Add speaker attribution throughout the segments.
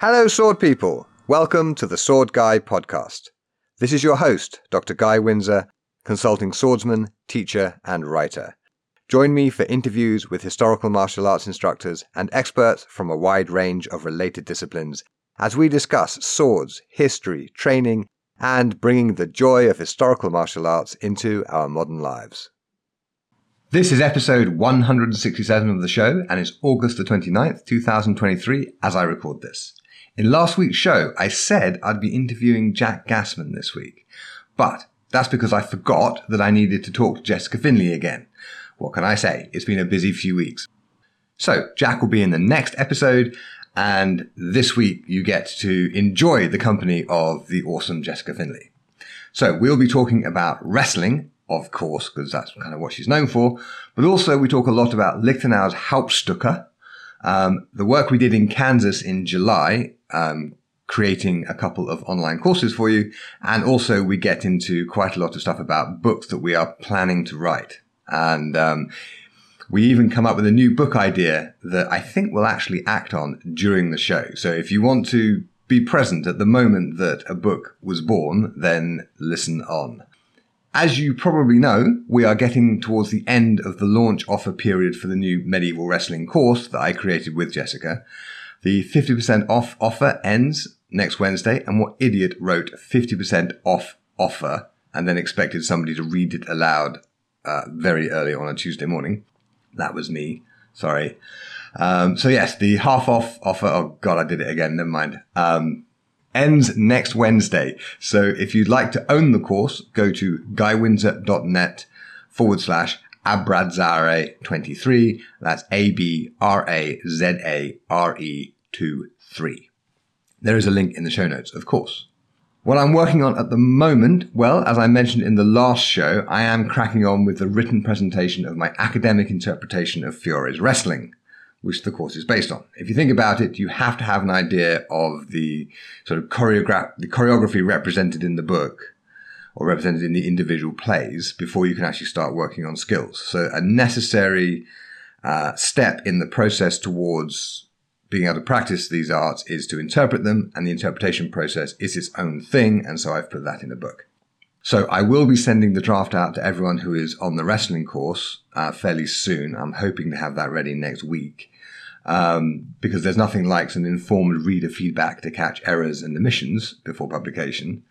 Speaker 1: Hello, sword people. Welcome to the Sword Guy podcast. This is your host, Dr. Guy Windsor, consulting swordsman, teacher, and writer. Join me for interviews with historical martial arts instructors and experts from a wide range of related disciplines as we discuss swords, history, training, and bringing the joy of historical martial arts into our modern lives. This is episode 167 of the show, and it's August the 29th, 2023, as I record this. In last week's show, I said I'd be interviewing Jack Gassman this week, but that's because I forgot that I needed to talk to Jessica Finley again. What can I say? It's been a busy few weeks. So, Jack will be in the next episode, and this week you get to enjoy the company of the awesome Jessica Finley. So, we'll be talking about wrestling, of course, because that's kind of what she's known for, but also we talk a lot about Liechtenauer's Hauptstücke, um, the work we did in Kansas in July, um, creating a couple of online courses for you. And also we get into quite a lot of stuff about books that we are planning to write. And, um, we even come up with a new book idea that I think we'll actually act on during the show. So if you want to be present at the moment that a book was born, then listen on. As you probably know, we are getting towards the end of the launch offer period for the new medieval wrestling course that I created with Jessica. The 50% off offer ends next Wednesday, and what idiot wrote 50% off offer and then expected somebody to read it aloud uh, very early on a Tuesday morning? That was me. Sorry. Um, so yes, the half off offer. Oh God, I did it again. Never mind. Um, ends next Wednesday. So if you'd like to own the course, go to guywindsor.net forward slash abrazare23. That's A-B-R-A-Z-A-R-E 2 3. There is a link in the show notes, of course. What I'm working on at the moment, well, as I mentioned in the last show, I am cracking on with the written presentation of my academic interpretation of Fiore's wrestling which the course is based on. If you think about it, you have to have an idea of the sort of choreograph, the choreography represented in the book or represented in the individual plays before you can actually start working on skills. So a necessary uh, step in the process towards being able to practice these arts is to interpret them, and the interpretation process is its own thing. And so I've put that in a book. So I will be sending the draft out to everyone who is on the wrestling course uh, fairly soon. I'm hoping to have that ready next week um, because there's nothing like some informed reader feedback to catch errors and omissions before publication.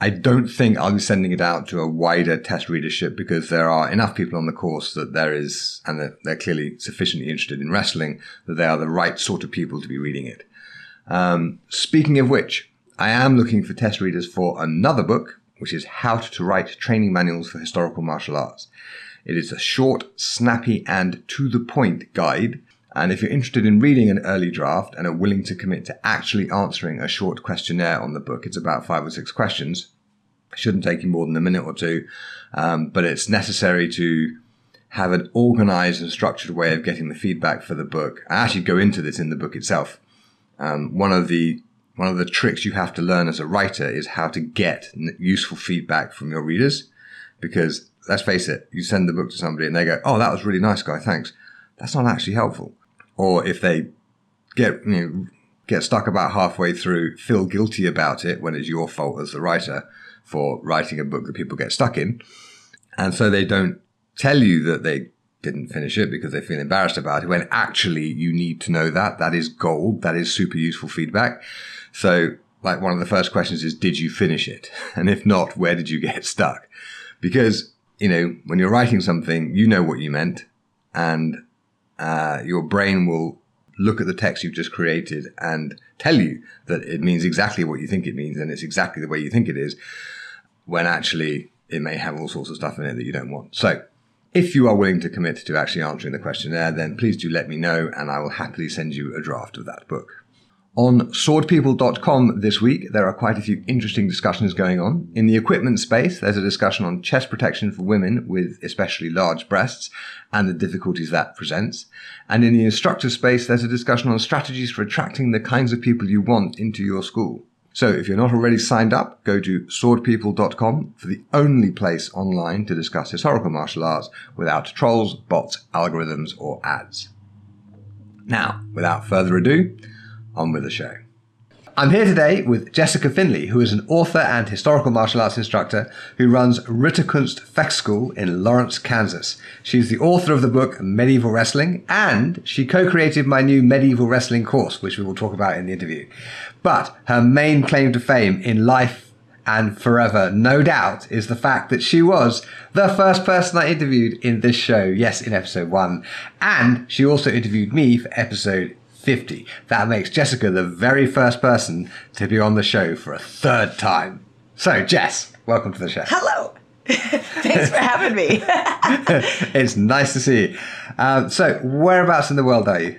Speaker 1: I don't think I'll be sending it out to a wider test readership because there are enough people on the course that there is, and they're, they're clearly sufficiently interested in wrestling that they are the right sort of people to be reading it. Um, speaking of which, I am looking for test readers for another book, which is How to Write Training Manuals for Historical Martial Arts. It is a short, snappy, and to the point guide and if you're interested in reading an early draft and are willing to commit to actually answering a short questionnaire on the book, it's about five or six questions. It shouldn't take you more than a minute or two, um, but it's necessary to have an organized and structured way of getting the feedback for the book. I actually go into this in the book itself. Um, one of the one of the tricks you have to learn as a writer is how to get useful feedback from your readers, because let's face it, you send the book to somebody and they go, "Oh, that was really nice, guy. Thanks." That's not actually helpful or if they get you know, get stuck about halfway through, feel guilty about it when it's your fault as the writer for writing a book that people get stuck in, and so they don't tell you that they didn't finish it because they feel embarrassed about it when actually you need to know that. That is gold. That is super useful feedback. So like one of the first questions is did you finish it? And if not where did you get stuck? Because you know when you're writing something you know what you meant and uh, your brain will look at the text you've just created and tell you that it means exactly what you think it means and it's exactly the way you think it is, when actually it may have all sorts of stuff in it that you don't want. So, if you are willing to commit to actually answering the questionnaire, then please do let me know and I will happily send you a draft of that book. On swordpeople.com this week, there are quite a few interesting discussions going on. In the equipment space, there's a discussion on chest protection for women with especially large breasts and the difficulties that presents. And in the instructor space, there's a discussion on strategies for attracting the kinds of people you want into your school. So if you're not already signed up, go to swordpeople.com for the only place online to discuss historical martial arts without trolls, bots, algorithms, or ads. Now, without further ado, on with the show. I'm here today with Jessica Finley, who is an author and historical martial arts instructor who runs Ritterkunst Fecht School in Lawrence, Kansas. She's the author of the book Medieval Wrestling, and she co-created my new medieval wrestling course, which we will talk about in the interview. But her main claim to fame in life and forever, no doubt, is the fact that she was the first person I interviewed in this show. Yes, in episode one. And she also interviewed me for episode 50. That makes Jessica the very first person to be on the show for a third time. So, Jess, welcome to the show.
Speaker 2: Hello. Thanks for having me.
Speaker 1: it's nice to see you. Um, so, whereabouts in the world are you?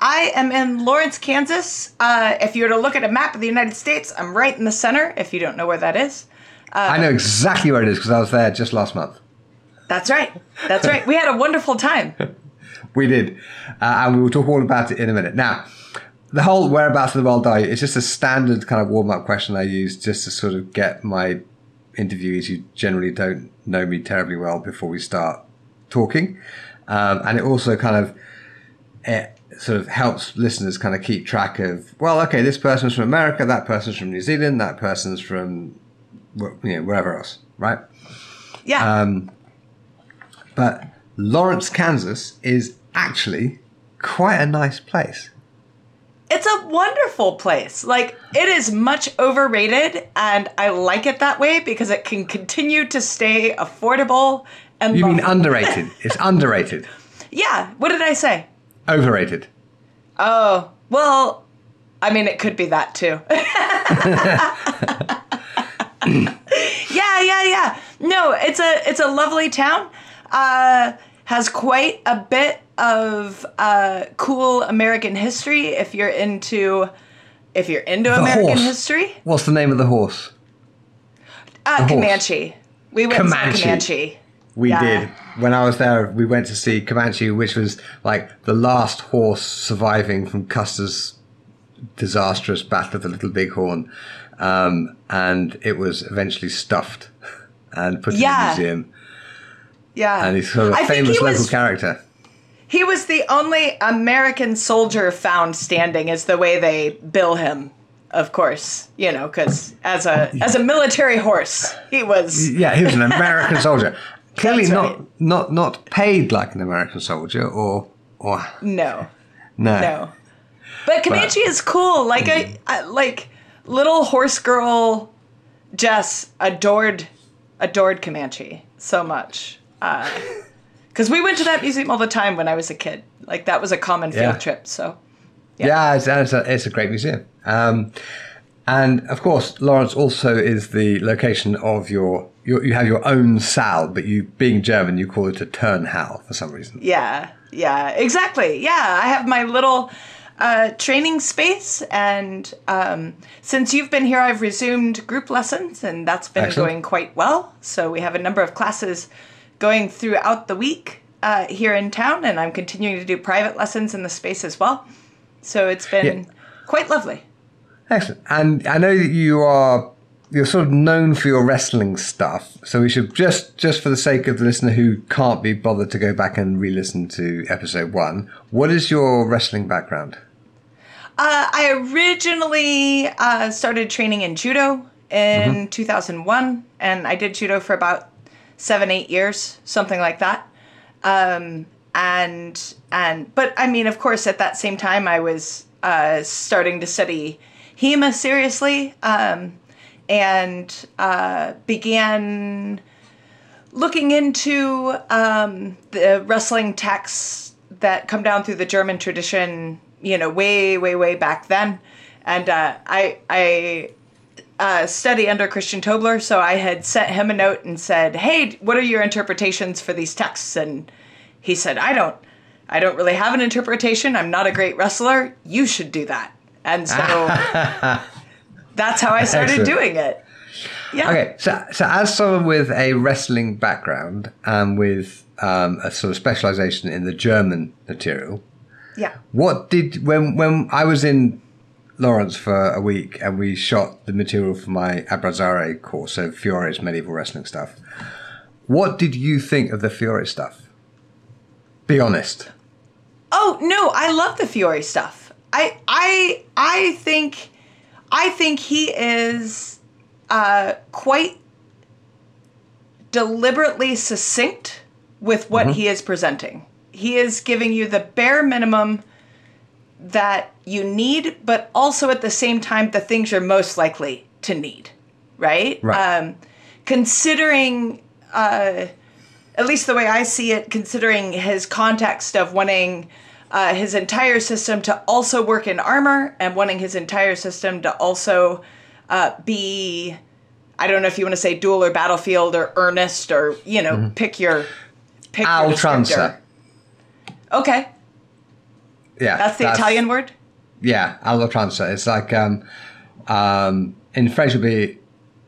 Speaker 2: I am in Lawrence, Kansas. Uh, if you were to look at a map of the United States, I'm right in the center. If you don't know where that is,
Speaker 1: uh, I know exactly where it is because I was there just last month.
Speaker 2: That's right. That's right. We had a wonderful time.
Speaker 1: we did, uh, and we will talk all about it in a minute. Now, the whole whereabouts of the world are you? It's just a standard kind of warm up question I use just to sort of get my interviewees who generally don't know me terribly well before we start talking, um, and it also kind of. It, sort of helps listeners kind of keep track of well okay this person's from america that person's from new zealand that person's from you know wherever else right
Speaker 2: yeah
Speaker 1: um, but lawrence kansas is actually quite a nice place
Speaker 2: it's a wonderful place like it is much overrated and i like it that way because it can continue to stay affordable and
Speaker 1: you mean underrated it's underrated
Speaker 2: yeah what did i say
Speaker 1: Overrated.
Speaker 2: Oh, well, I mean, it could be that too. yeah, yeah, yeah. No, it's a it's a lovely town. Uh, has quite a bit of uh, cool American history if you're into if you're into the American
Speaker 1: horse.
Speaker 2: history.
Speaker 1: What's the name of the horse?
Speaker 2: Uh, the Comanche. Horse. We went Comanche. to Comanche.
Speaker 1: We yeah. did. When I was there, we went to see Comanche, which was like the last horse surviving from Custer's disastrous battle of the Little Bighorn. Um, and it was eventually stuffed and put yeah. in a museum.
Speaker 2: Yeah.
Speaker 1: And he's sort of a I famous local was, character.
Speaker 2: He was the only American soldier found standing, is the way they bill him of course, you know, because as a as a military horse, he was.
Speaker 1: Yeah, he was an American soldier, clearly right. not not not paid like an American soldier or or
Speaker 2: no
Speaker 1: no
Speaker 2: no. But Comanche but, is cool. Like a, I, mm-hmm. I like little horse girl Jess adored adored Comanche so much. Uh, Because we went to that museum all the time when I was a kid. Like that was a common field yeah. trip. So
Speaker 1: yeah, yeah it's, it's, a, it's a great museum. Um, and of course, Lawrence also is the location of your, your, you have your own Saal, but you, being German, you call it a Turnhalle for some reason.
Speaker 2: Yeah, yeah, exactly. Yeah, I have my little uh, training space, and um, since you've been here, I've resumed group lessons, and that's been Excellent. going quite well. So we have a number of classes going throughout the week uh, here in town, and I'm continuing to do private lessons in the space as well. So it's been yeah. quite lovely.
Speaker 1: Excellent. And I know that you are you're sort of known for your wrestling stuff, so we should just just for the sake of the listener who can't be bothered to go back and re-listen to episode one, what is your wrestling background?
Speaker 2: Uh, I originally uh, started training in judo in mm-hmm. 2001, and I did judo for about seven, eight years, something like that. Um, and and but I mean, of course, at that same time, I was uh, starting to study HEMA seriously um, and uh, began looking into um, the wrestling texts that come down through the German tradition, you know, way, way, way back then. And uh, I, I uh, study under Christian Tobler, so I had sent him a note and said, "Hey, what are your interpretations for these texts?" And he said, "I don't, I don't really have an interpretation. I'm not a great wrestler. You should do that." And so that's how I started Excellent. doing it.
Speaker 1: Yeah. Okay, so so as someone with a wrestling background and with um, a sort of specialization in the German material,
Speaker 2: yeah.
Speaker 1: What did when when I was in Lawrence for a week and we shot the material for my Abrazare course, so Fiore's medieval wrestling stuff. What did you think of the Fiore stuff? Be honest.
Speaker 2: Oh no, I love the Fiore stuff. I I I think I think he is uh, quite deliberately succinct with what he is presenting. He is giving you the bare minimum that you need, but also at the same time the things you're most likely to need, right?
Speaker 1: Right.
Speaker 2: Um, considering, uh, at least the way I see it, considering his context of wanting uh, his entire system to also work in armor and wanting his entire system to also uh, be, I don't know if you want to say dual or battlefield or earnest or you know pick your pick your
Speaker 1: all'oltranza.
Speaker 2: descriptor. Okay,
Speaker 1: Yeah,
Speaker 2: that's the Italian word.
Speaker 1: Yeah, all'oltranza. It's like um, um, in French would be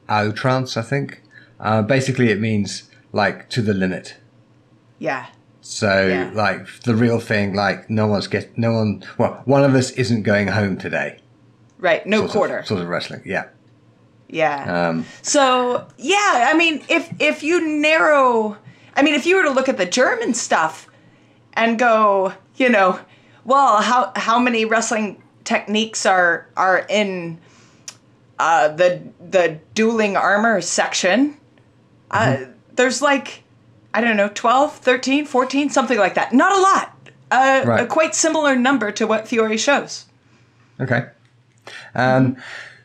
Speaker 1: outrance, I think. Uh, basically, it means like to the limit.
Speaker 2: Yeah.
Speaker 1: So
Speaker 2: Yeah.
Speaker 1: like the real thing, like no one's get no one. Well, one of us isn't going home today.
Speaker 2: Right. No
Speaker 1: sort of-
Speaker 2: quarter.
Speaker 1: sort of wrestling. Yeah.
Speaker 2: Yeah.
Speaker 1: Um,
Speaker 2: So yeah, I mean, if if you narrow, I mean, if you were to look at the German stuff and go, you know, well, how how many wrestling techniques are are in uh, the the dueling armor section? Uh, there's like, I don't know, 12, 13, 14, something like that. Not a lot. Uh,
Speaker 1: Right.
Speaker 2: A quite similar number to what Fiore shows.
Speaker 1: Okay. Um,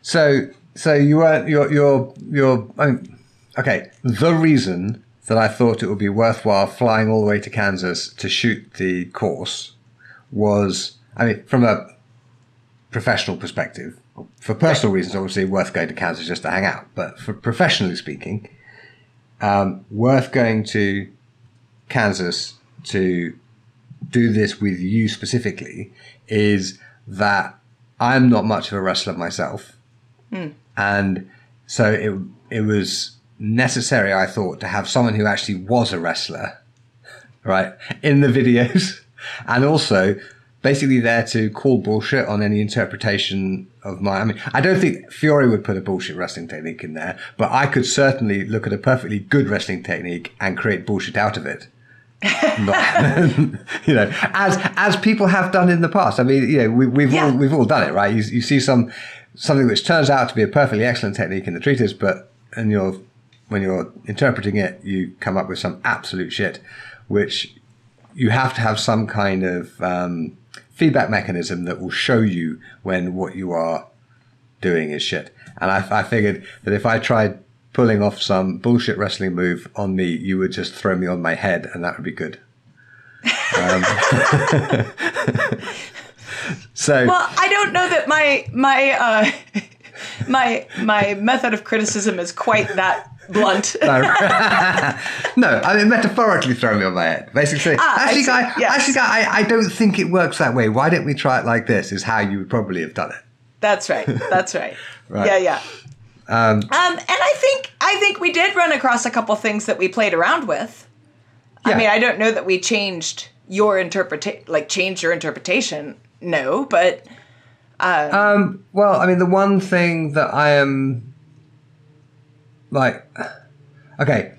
Speaker 1: so so you weren't you're you're you're I mean, okay. The reason that I thought it would be worthwhile flying all the way to Kansas to shoot the course was I mean from a professional perspective. For personal reasons, obviously, worth going to Kansas just to hang out. But for professionally speaking, um, worth going to Kansas to do this with you specifically is that I'm not much of a wrestler myself, and so it it was necessary, I thought, to have someone who actually was a wrestler, right, in the videos, and also basically there to call bullshit on any interpretation of my. I mean, I don't think Fiore would put a bullshit wrestling technique in there, but I could certainly look at a perfectly good wrestling technique and create bullshit out of it. You know, as as people have done in the past. I mean, you know, we, we've
Speaker 2: Yeah.
Speaker 1: all we've all done it, right? You, you see some something which turns out to be a perfectly excellent technique in the treatise, but and you're when you're interpreting it, you come up with some absolute shit, which you have to have some kind of um, feedback mechanism that will show you when what you are doing is shit. And I, I figured that if I tried pulling off some bullshit wrestling move on me, you would just throw me on my head, and that would be good. Um, so
Speaker 2: Well, I don't know that my my uh, my my method of criticism is quite that blunt.
Speaker 1: no, I mean metaphorically throw me on my head. Basically,
Speaker 2: Ah, I
Speaker 1: actually,
Speaker 2: see.
Speaker 1: guy,
Speaker 2: Yes.
Speaker 1: actually, guy, I, I don't think it works that way. Why don't we try it like this? Is how you would probably have done it.
Speaker 2: That's right. That's right.
Speaker 1: Right.
Speaker 2: Yeah, yeah. Um, and I think I think we did run across a couple things that we played around with.
Speaker 1: Yeah.
Speaker 2: I mean, I don't know that we changed your interpretation, like changed your interpretation. No, but
Speaker 1: Um, well, I mean, the one thing that I am like, okay,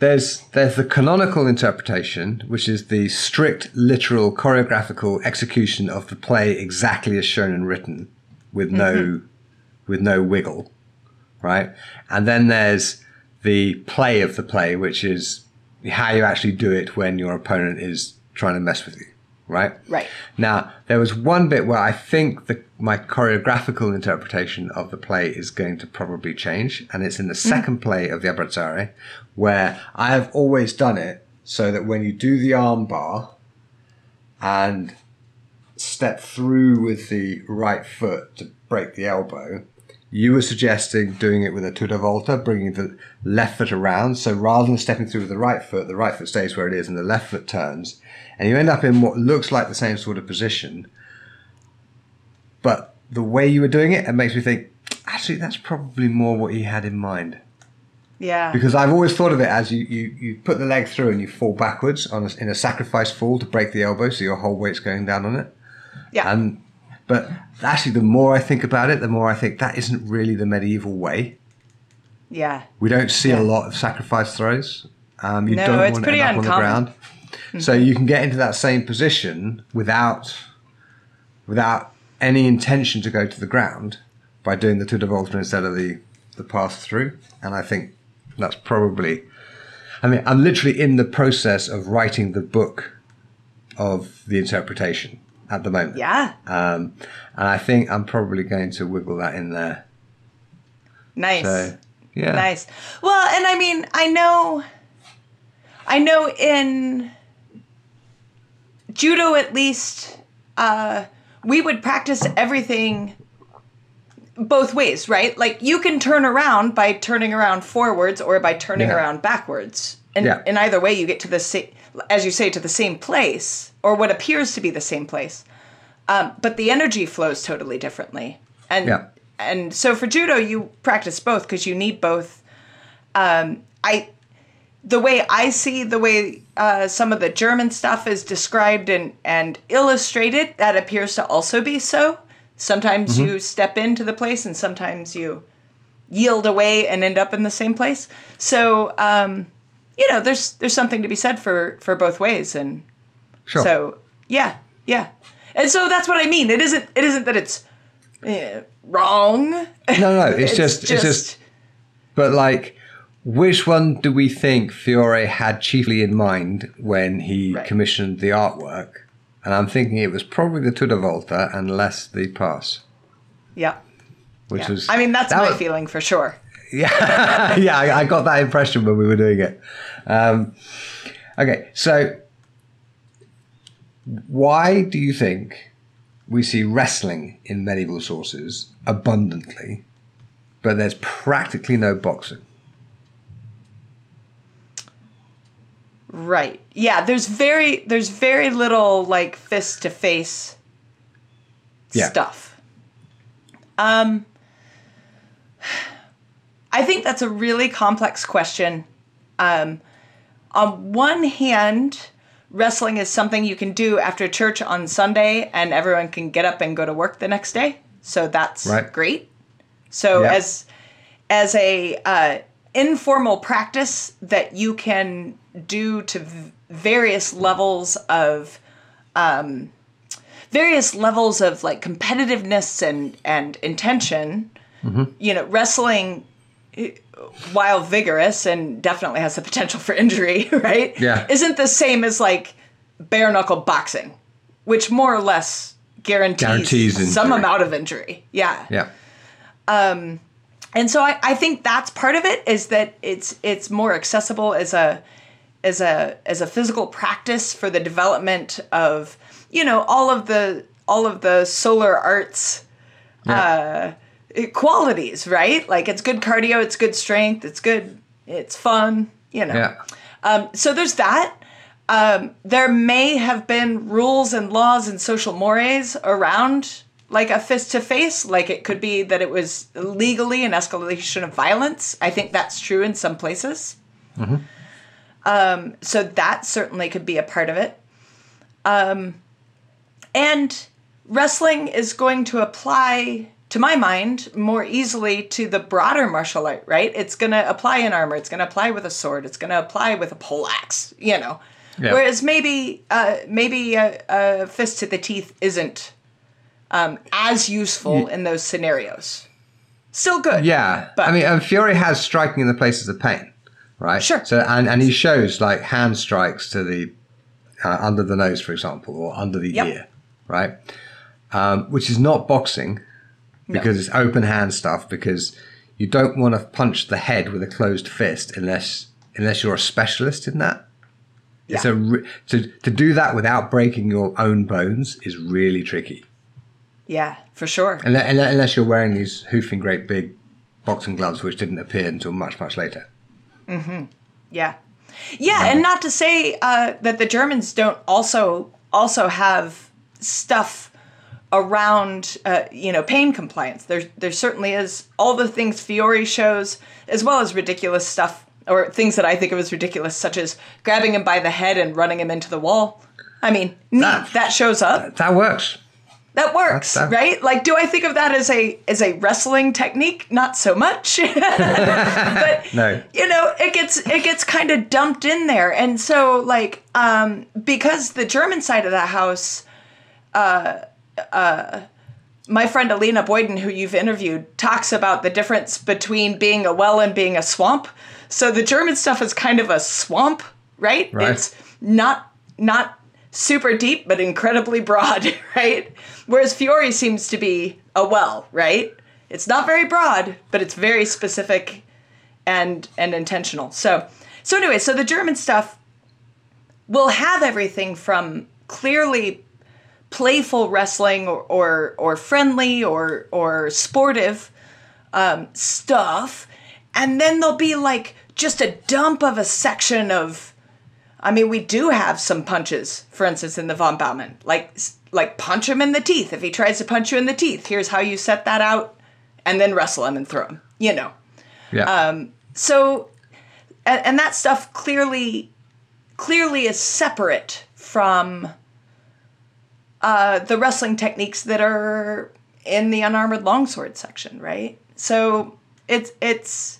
Speaker 1: there's there's the canonical interpretation, which is the strict, literal, choreographical execution of the play exactly as shown and written, with no mm-hmm. with no wiggle, right? And then there's the play of the play, which is how you actually do it when your opponent is trying to mess with you, right?
Speaker 2: Right.
Speaker 1: Now, there was one bit where I think the, my choreographical interpretation of the play is going to probably change, and it's in the mm. second play of the Abrazare, where I have always done it so that when you do the arm bar and step through with the right foot to break the elbow, you were suggesting doing it with a tutta volta, bringing the left foot around. So rather than stepping through with the right foot, the right foot stays where it is and the left foot turns. And you end up in what looks like the same sort of position. But the way you were doing it, it makes me think, actually, that's probably more what he had in mind.
Speaker 2: yeah.
Speaker 1: Because I've always thought of it as you, you, you put the leg through and you fall backwards on a, in a sacrifice fall to break the elbow, so your whole weight's going down on it.
Speaker 2: yeah.
Speaker 1: And but actually, the more I think about it, the more I think that isn't really the medieval way.
Speaker 2: yeah.
Speaker 1: We don't see
Speaker 2: Yeah.
Speaker 1: a lot of sacrifice throws. Um, you
Speaker 2: No,
Speaker 1: don't
Speaker 2: it's
Speaker 1: want to
Speaker 2: pretty
Speaker 1: end up on the
Speaker 2: uncommon.
Speaker 1: Ground. So you can get into that same position without without any intention to go to the ground, by doing the tutta volta instead of the, the pass through. And I think that's probably, I mean, I'm literally in the process of writing the book of the interpretation at the moment.
Speaker 2: Yeah.
Speaker 1: Um, and I think I'm probably going to wiggle that in there.
Speaker 2: Nice.
Speaker 1: So, yeah.
Speaker 2: Nice. Well, and I mean, I know, I know in judo at least, uh, we would practice everything both ways, right? Like you can turn around by turning around forwards or by turning
Speaker 1: Yeah.
Speaker 2: around backwards, and
Speaker 1: Yeah.
Speaker 2: in either way, you get to the same, as you say, to the same place or what appears to be the same place. Um, but the energy flows totally differently, and
Speaker 1: Yeah.
Speaker 2: and so for judo, you practice both because you need both. Um, I the way I see the way uh, some of the German stuff is described and, and illustrated, that appears to also be so. Sometimes you step into the place and sometimes you yield away and end up in the same place. So, um, you know, there's there's something to be said for for both ways, and
Speaker 1: Sure.
Speaker 2: so yeah, yeah, and so that's what I mean. It isn't it isn't that it's eh, wrong.
Speaker 1: no, no, it's, just, it's just, but like, which one do we think Fiore had chiefly in mind when he
Speaker 2: Right.
Speaker 1: commissioned the artwork? And I'm thinking it was probably the de Volta and less the pass,
Speaker 2: yeah.
Speaker 1: which
Speaker 2: yeah.
Speaker 1: was.
Speaker 2: I mean, that's
Speaker 1: that
Speaker 2: my
Speaker 1: was-
Speaker 2: feeling for sure.
Speaker 1: Yeah, yeah, I, I got that impression when we were doing it. Um, okay, so why do you think we see wrestling in medieval sources abundantly, but there's practically no boxing?
Speaker 2: Right. Yeah, there's very there's very little like fist to face stuff. Um I think that's a really complex question. Um on one hand, wrestling is something you can do after church on Sunday and everyone can get up and go to work the next day. So that's
Speaker 1: Right.
Speaker 2: great. So
Speaker 1: Yeah.
Speaker 2: as as a uh, informal practice that you can do to v- various levels of um, various levels of like competitiveness and and intention. You know, wrestling eh, while vigorous and definitely has the potential for injury, right?
Speaker 1: Yeah.
Speaker 2: Isn't the same as like bare knuckle boxing, which more or less guarantees,
Speaker 1: Guarantees
Speaker 2: some amount of injury. Yeah
Speaker 1: Yeah.
Speaker 2: Um, and so I, I think that's part of it is that it's it's more accessible as a as a as a physical practice for the development of you know all of the all of the solar arts uh, qualities right like it's good cardio it's good strength it's good it's fun you know
Speaker 1: Yeah.
Speaker 2: um, so there's that. Um, there may have been rules and laws and social mores around like a fist to face. Like it could be that it was legally an escalation of violence. I think that's true in some places. Um, so that certainly could be a part of it. Um, and wrestling is going to apply, to my mind, more easily to the broader martial art, right? It's going to apply in armor, it's going to apply with a sword, it's going to apply with a pole axe, you know.
Speaker 1: Yeah.
Speaker 2: Whereas maybe uh, maybe a, a fist to the teeth isn't um, as useful in those scenarios. Still good.
Speaker 1: Yeah,
Speaker 2: But-
Speaker 1: I mean, and Fiore has striking in the places of pain, right?
Speaker 2: Sure.
Speaker 1: So, and, and he shows like hand strikes to the uh, under the nose, for example, or under the
Speaker 2: Yep.
Speaker 1: ear, right? Um, which is not boxing because it's open hand stuff. Because you don't want to punch the head with a closed fist unless unless you're a specialist in that. It's
Speaker 2: Yeah.
Speaker 1: a re- to to do that without breaking your own bones is really tricky.
Speaker 2: Yeah, for sure.
Speaker 1: Unless, unless you're wearing these hoofing great big boxing gloves, which didn't appear until much, much later.
Speaker 2: Yeah, yeah, and not to say uh, that the Germans don't also also have stuff around uh, you know pain compliance. There there certainly is all the things Fiore shows, as well as ridiculous stuff or things that I think of as ridiculous, such as grabbing him by the head and running him into the wall. I mean, neat,
Speaker 1: That-
Speaker 2: that shows up.
Speaker 1: That works.
Speaker 2: That works,
Speaker 1: that-
Speaker 2: right? Like, do I think of that as a as a wrestling technique? Not so much. but
Speaker 1: No.
Speaker 2: you know, it gets it gets kind of dumped in there, and so like um, because the German side of the house, uh, uh, my friend Alina Boyden, who you've interviewed, talks about the difference between being a well and being a swamp. So the German stuff is kind of a swamp, right?
Speaker 1: Right.
Speaker 2: It's not not super deep, but incredibly broad, right? Whereas Fiore seems to be a well, right? It's not very broad, but it's very specific and and intentional. So so anyway, so the German stuff will have everything from clearly playful wrestling or or, or friendly or or sportive um, stuff, and then there'll be like just a dump of a section of. I mean, we do have some punches, for instance, in the von Baumann. Like like punch him in the teeth if he tries to punch you in the teeth. Here's how you set that out, and then wrestle him and throw him. You know.
Speaker 1: Yeah.
Speaker 2: So, and, and that stuff clearly, clearly is separate from uh, the wrestling techniques that are in the unarmored longsword section, right? So it's it's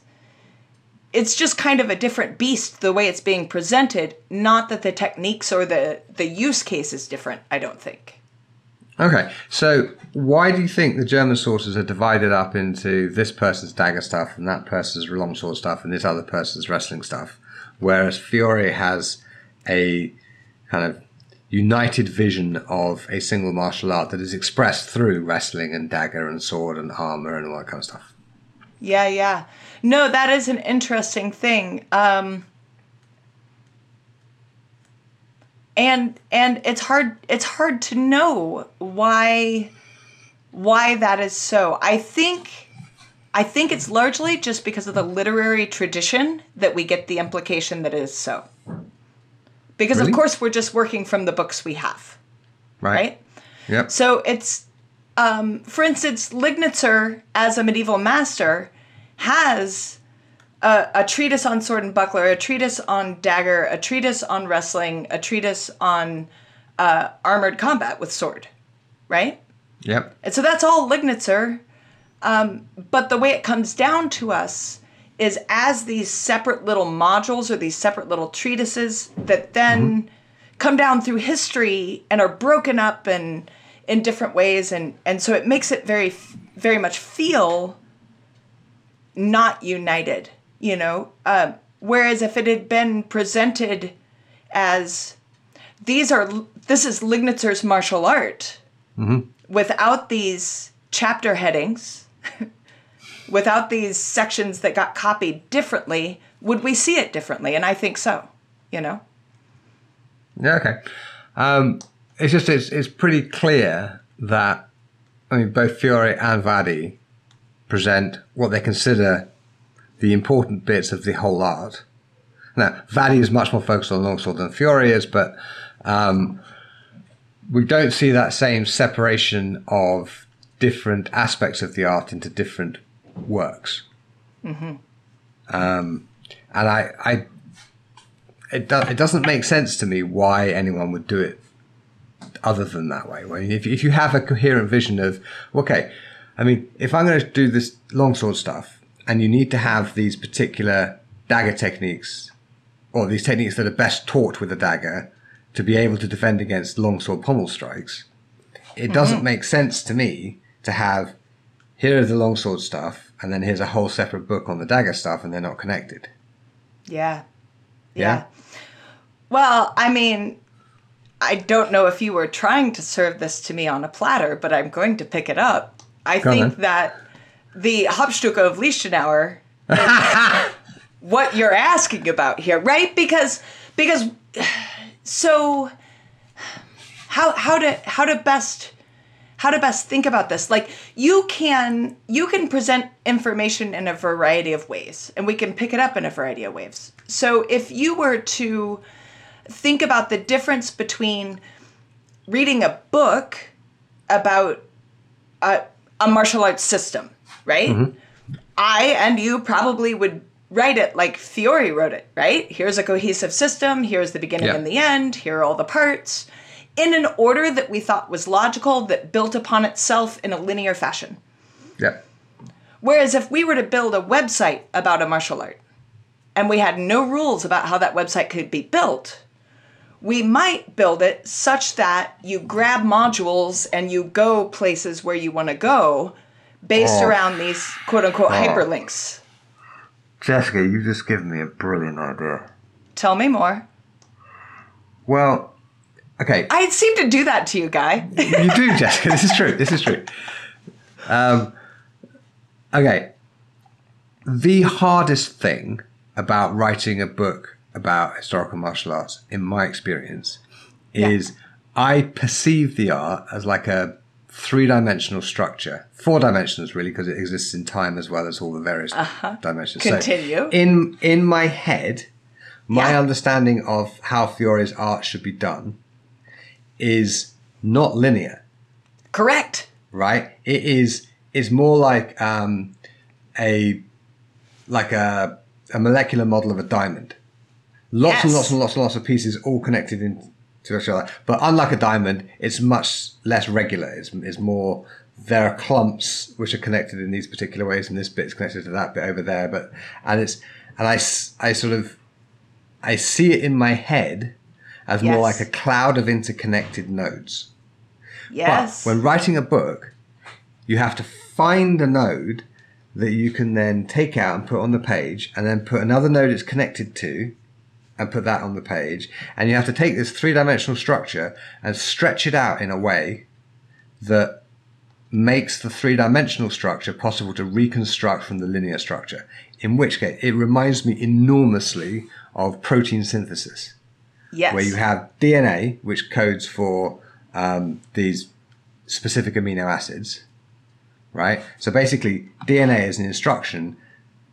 Speaker 2: it's just kind of a different beast the way it's being presented. Not that the techniques or the the use case is different. I don't think.
Speaker 1: Okay, so why do you think the German sources are divided up into this person's dagger stuff and that person's longsword stuff and this other person's wrestling stuff, whereas Fiore has a kind of united vision of a single martial art that is expressed through wrestling and dagger and sword and armor and all that kind of stuff?
Speaker 2: Yeah, yeah. No, that is an interesting thing. Um, and and it's hard it's hard to know why why that is so. I think I think it's largely just because of the literary tradition that we get the implication that it is so. Because
Speaker 1: Really?
Speaker 2: of course we're just working from the books we have, right?
Speaker 1: Yep.
Speaker 2: So it's, um, for instance, Lignitzer as a medieval master has a, a treatise on sword and buckler, a treatise on dagger, a treatise on wrestling, a treatise on uh, armored combat with sword, right?
Speaker 1: Yep.
Speaker 2: And so that's all Lignitzer. Um, but the way it comes down to us is as these separate little modules or these separate little treatises that then come down through history and are broken up and in different ways and and so it makes it very very much feel not united you know? Um, whereas if it had been presented as these are this is lignitzer's martial art. Without these chapter headings without these sections that got copied differently would we see it differently? And i think so you know?
Speaker 1: Yeah, okay. Um, it's just it's it's pretty clear that I mean both Fiore and Vadi present what they consider the important bits of the whole art. Now, Vadi is much more focused on longsword than Fiore is, but um, we don't see that same separation of different aspects of the art into different works. Um, and I, I it, do, it doesn't make sense to me why anyone would do it other than that way. If, if you have a coherent vision of, okay, I mean, if I'm going to do this longsword stuff and you need to have these particular dagger techniques or these techniques that are best taught with a dagger to be able to defend against longsword pommel strikes, it mm-hmm. doesn't make sense to me to have here are the longsword stuff and then here's a whole separate book on the dagger stuff and they're not connected.
Speaker 2: yeah
Speaker 1: Yeah?
Speaker 2: well i mean i don't know if you were trying to serve this to me on a platter but i'm going to pick it up i
Speaker 1: Go
Speaker 2: think
Speaker 1: then.
Speaker 2: that the Hauptstücke of Liechtenauer what you're asking about here, right? Because because so how how to how to best how to best think about this like you can you can present information in a variety of ways and we can pick it up in a variety of ways so if you were to think about the difference between reading a book about a, a martial arts system right mm-hmm. i and you probably would write it like fiore wrote it right here's a cohesive system here's the beginning
Speaker 1: Yeah.
Speaker 2: and the end here are all the parts in an order that we thought was logical that built upon itself in a linear fashion
Speaker 1: Yep.
Speaker 2: Whereas if we were to build a website about a martial art and we had no rules about how that website could be built, we might build it such that you grab modules and you go places where you want to go based
Speaker 1: Oh.
Speaker 2: around these quote unquote hyperlinks.
Speaker 1: Jessica, you've just given me a brilliant idea.
Speaker 2: Tell me more.
Speaker 1: Well, okay.
Speaker 2: I seem to do that to you, Guy.
Speaker 1: you do, Jessica. This is true. This is true. Um, okay. The hardest thing about writing a book about historical martial arts, in my experience, is I perceive the art as like a three dimensional structure, four dimensions really, because it exists in time as well as all the various dimensions. So
Speaker 2: Continue.
Speaker 1: in in my head, my
Speaker 2: Yeah.
Speaker 1: understanding of how Fiore's art should be done is not linear
Speaker 2: Correct.
Speaker 1: right? It is it's more like um, a like a a molecular model of a diamond. Lots and lots and lots and lots of pieces all connected into each other. But unlike a diamond, it's much less regular. It's, it's more there are clumps which are connected in these particular ways, and this bit's connected to that bit over there. But and it's and I I sort of I see it in my head as more like a cloud of interconnected nodes.
Speaker 2: Yes.
Speaker 1: But when writing a book, you have to find a node that you can then take out and put on the page, and then put another node it's connected to, and put that on the page. And you have to take this three dimensional structure and stretch it out in a way that makes the three dimensional structure possible to reconstruct from the linear structure. In which case, it reminds me enormously of protein synthesis
Speaker 2: yes.
Speaker 1: where you have DNA, which codes for um, these specific amino acids, right? So basically, DNA is an instruction.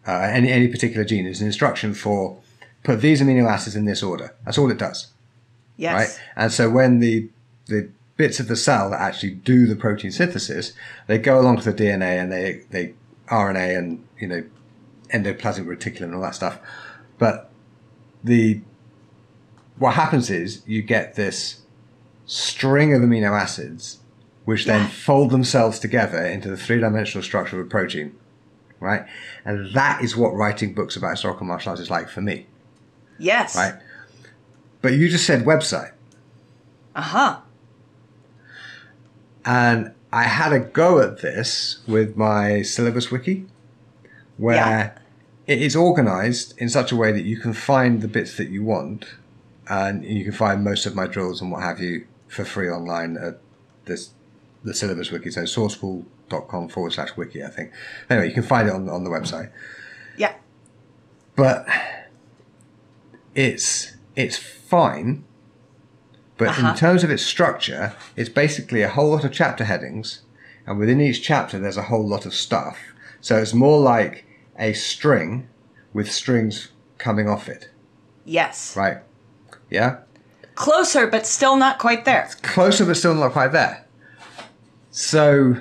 Speaker 1: Uh, any any particular gene is an instruction for put these amino acids in this order. That's all it does,
Speaker 2: yes.
Speaker 1: right? And so when the the bits of the cell that actually do the protein synthesis, they go along to the DNA and they they RNA and you know endoplasmic reticulum and all that stuff. But the what happens is you get this string of amino acids which then fold themselves together into the three-dimensional structure of a protein right and that is what writing books about historical martial arts is like for me
Speaker 2: Yes.
Speaker 1: right but you just said website
Speaker 2: Uh huh.
Speaker 1: and i had a go at this with my syllabus wiki where
Speaker 2: Yeah.
Speaker 1: it is organized in such a way that you can find the bits that you want and you can find most of my drills and what have you for free online at this the syllabus wiki so swordschool.com forward slash wiki i think anyway you can find it on, on the website
Speaker 2: Yeah.
Speaker 1: but it's it's fine but
Speaker 2: Uh-huh.
Speaker 1: in terms of its structure it's basically a whole lot of chapter headings and within each chapter there's a whole lot of stuff so it's more like a string with strings coming off it
Speaker 2: Yes.
Speaker 1: right yeah
Speaker 2: Closer, but still not quite there.
Speaker 1: closer but still not quite there so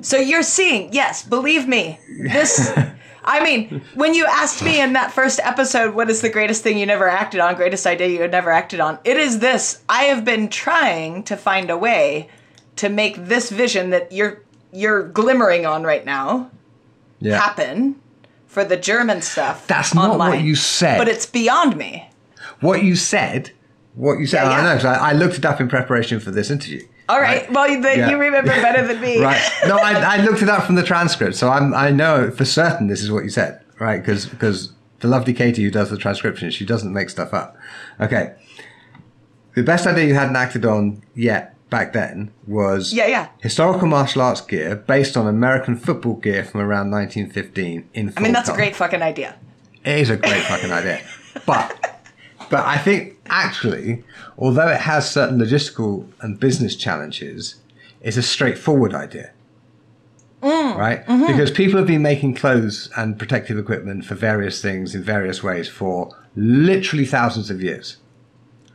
Speaker 2: So you're seeing, yes, believe me, this. I mean, when you asked me in that first episode, what is the greatest thing you never acted on, greatest idea you had never acted on? It is this. I have been trying to find a way to make this vision that you're you're glimmering on right now
Speaker 1: yeah
Speaker 2: happen for the German stuff.
Speaker 1: That's not what you said.
Speaker 2: But it's beyond me.
Speaker 1: what you said what you said
Speaker 2: Yeah,
Speaker 1: i know, I, I looked it up in preparation for this interview
Speaker 2: All right. Well, then
Speaker 1: Yeah.
Speaker 2: you remember better than me.
Speaker 1: right. No, I, I looked it up from the transcript, so I'm I know for certain this is what you said, right? Because because the lovely Katie who does the transcription, she doesn't make stuff up. Okay. The best idea you hadn't acted on yet back then was
Speaker 2: Yeah, yeah.
Speaker 1: historical martial arts gear based on American football gear from around 1915 in.
Speaker 2: I mean, that's a great fucking idea.
Speaker 1: it is a great fucking idea. But but I think actually, although it has certain logistical and business challenges, it's a straightforward idea. Mm, right? Mm-hmm. Because people have been making clothes and protective equipment for various things in various ways for literally thousands of years.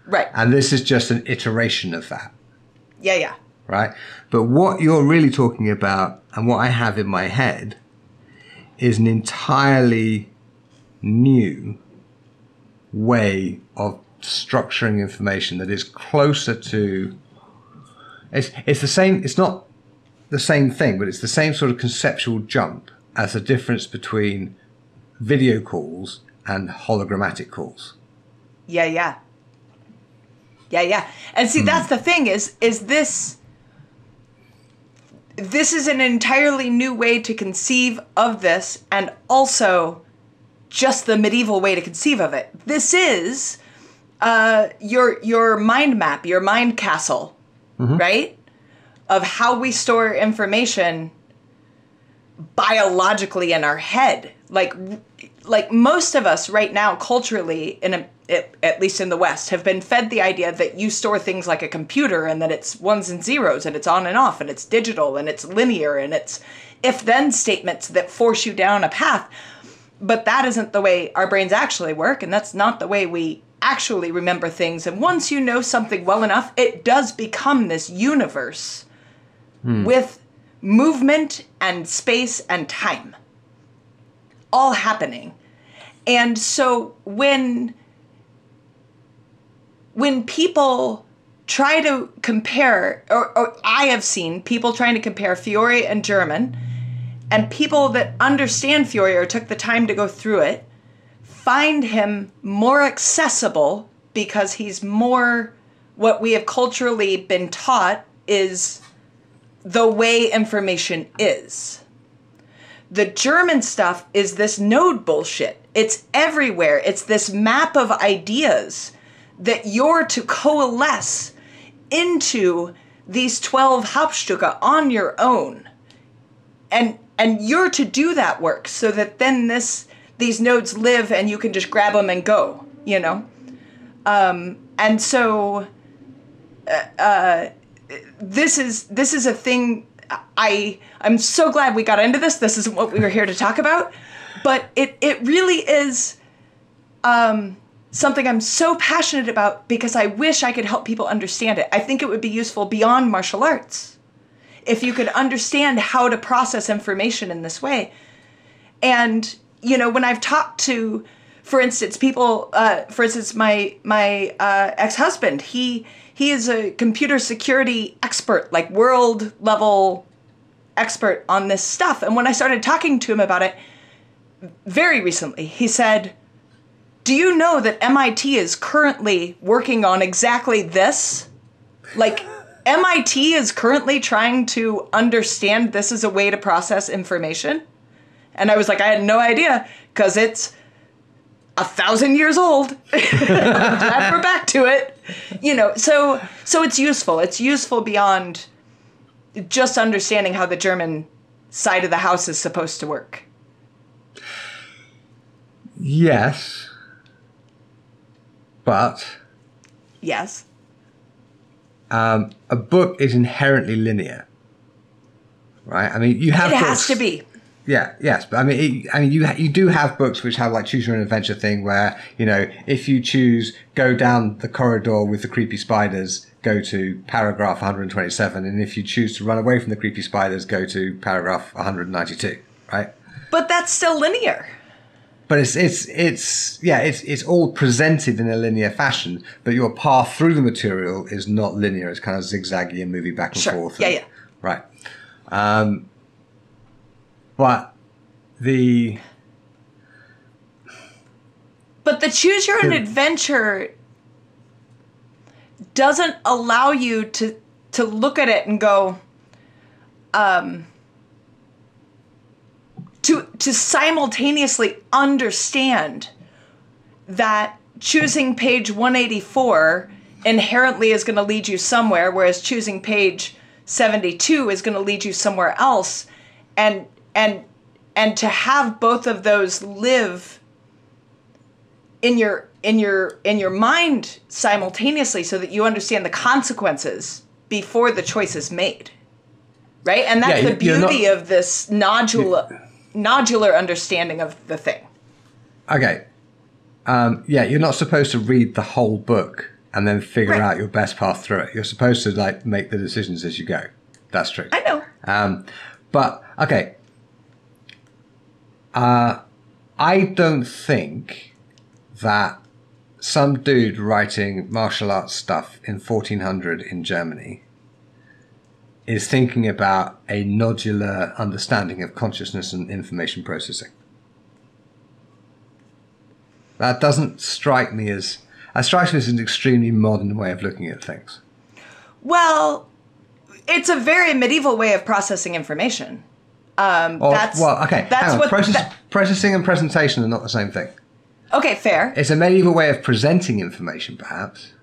Speaker 2: Right.
Speaker 1: And this is just an iteration of that
Speaker 2: Yeah, yeah.
Speaker 1: right? But what you're really talking about and what I have in my head is an entirely new way of structuring information that is closer to it's it's the same it's not the same thing but it's the same sort of conceptual jump as the difference between video calls and hologrammatic calls
Speaker 2: Yeah, yeah. yeah, yeah. And see, hmm. that's the thing is is this this is an entirely new way to conceive of this and also just the medieval way to conceive of it. This is uh, your your mind map, your mind castle, right? Of how we store information biologically in our head. Like like most of us right now culturally in a, it, at least in the west have been fed the idea that you store things like a computer and that it's ones and zeros and it's on and off and it's digital and it's linear and it's if then statements that force you down a path but that isn't the way our brains actually work and that's not the way we actually remember things and once you know something well enough it does become this universe hmm. with movement and space and time all happening. And so when when people try to compare or, or i have seen people trying to compare fiore and german and people that understand fiore or took the time to go through it find him more accessible because he's more what we have culturally been taught is the way information is the German stuff is this node bullshit. It's everywhere. It's this map of ideas that you're to coalesce into these 12 Hauptstücke on your own. And and you're to do that work so that then this these nodes live and you can just grab them and go, you know? Um, and so uh, uh, this is this is a thing I I'm so glad we got into this. This isn't what we were here to talk about, but it it really is um, something I'm so passionate about because I wish I could help people understand it. I think it would be useful beyond martial arts if you could understand how to process information in this way. And you know, when I've talked to, for instance, people, uh, for instance, my my uh, ex husband, he he is a computer security expert, like world level expert on this stuff. And when I started talking to him about it very recently, he said, Do you know that MIT is currently working on exactly this? Like, MIT is currently trying to understand this as a way to process information. And I was like, I had no idea because it's a thousand years old. Glad we're back to it. You know, so so it's useful. It's useful beyond just understanding how the German side of the house is supposed to work.
Speaker 1: Yes. But
Speaker 2: Yes.
Speaker 1: um, a book is inherently linear. Right? I mean, you have
Speaker 2: It
Speaker 1: books,
Speaker 2: has to be.
Speaker 1: Yeah, yes, but I mean, it, I mean, you you do have books which have like choose your own adventure thing, where you know if you choose go down the corridor with the creepy spiders, go to paragraph 127, and if you choose to run away from the creepy spiders, go to paragraph 192, right?
Speaker 2: But that's still linear.
Speaker 1: But it's it's it's yeah, it's it's all presented in a linear fashion, but your path through the material is not linear. It's kind of zigzaggy and moving back and
Speaker 2: Sure.
Speaker 1: forth.
Speaker 2: Yeah,
Speaker 1: and-
Speaker 2: yeah.
Speaker 1: Right. Um, but the
Speaker 2: But the choose your own
Speaker 1: The-
Speaker 2: adventure doesn't allow you to to look at it and go um to to simultaneously understand that choosing page 184 inherently is going to lead you somewhere whereas choosing page 72 is going to lead you somewhere else. And and and to have both of those live in your in your in your mind simultaneously so that you understand the consequences before the choice is made right and that's
Speaker 1: Yeah,
Speaker 2: the
Speaker 1: you're not-
Speaker 2: beauty of this nodular nodular understanding of the thing
Speaker 1: okay, um, yeah, you're not supposed to read the whole book and then figure
Speaker 2: Right.
Speaker 1: out your best path through it. You're supposed to like make the decisions as you go. That's true.
Speaker 2: i know
Speaker 1: Um, but okay, uh, I don't think that some dude writing martial arts stuff in 1400 in Germany is thinking about a nodular understanding of consciousness and information processing. That doesn't strike me as. That strikes me as an extremely modern way of looking at things.
Speaker 2: Well, it's a very medieval way of processing information. Um,
Speaker 1: Or,
Speaker 2: that's
Speaker 1: well, okay.
Speaker 2: That's what.
Speaker 1: Process,
Speaker 2: that-
Speaker 1: processing and presentation are not the same thing.
Speaker 2: okay, fair.
Speaker 1: It's a medieval way of presenting information, perhaps.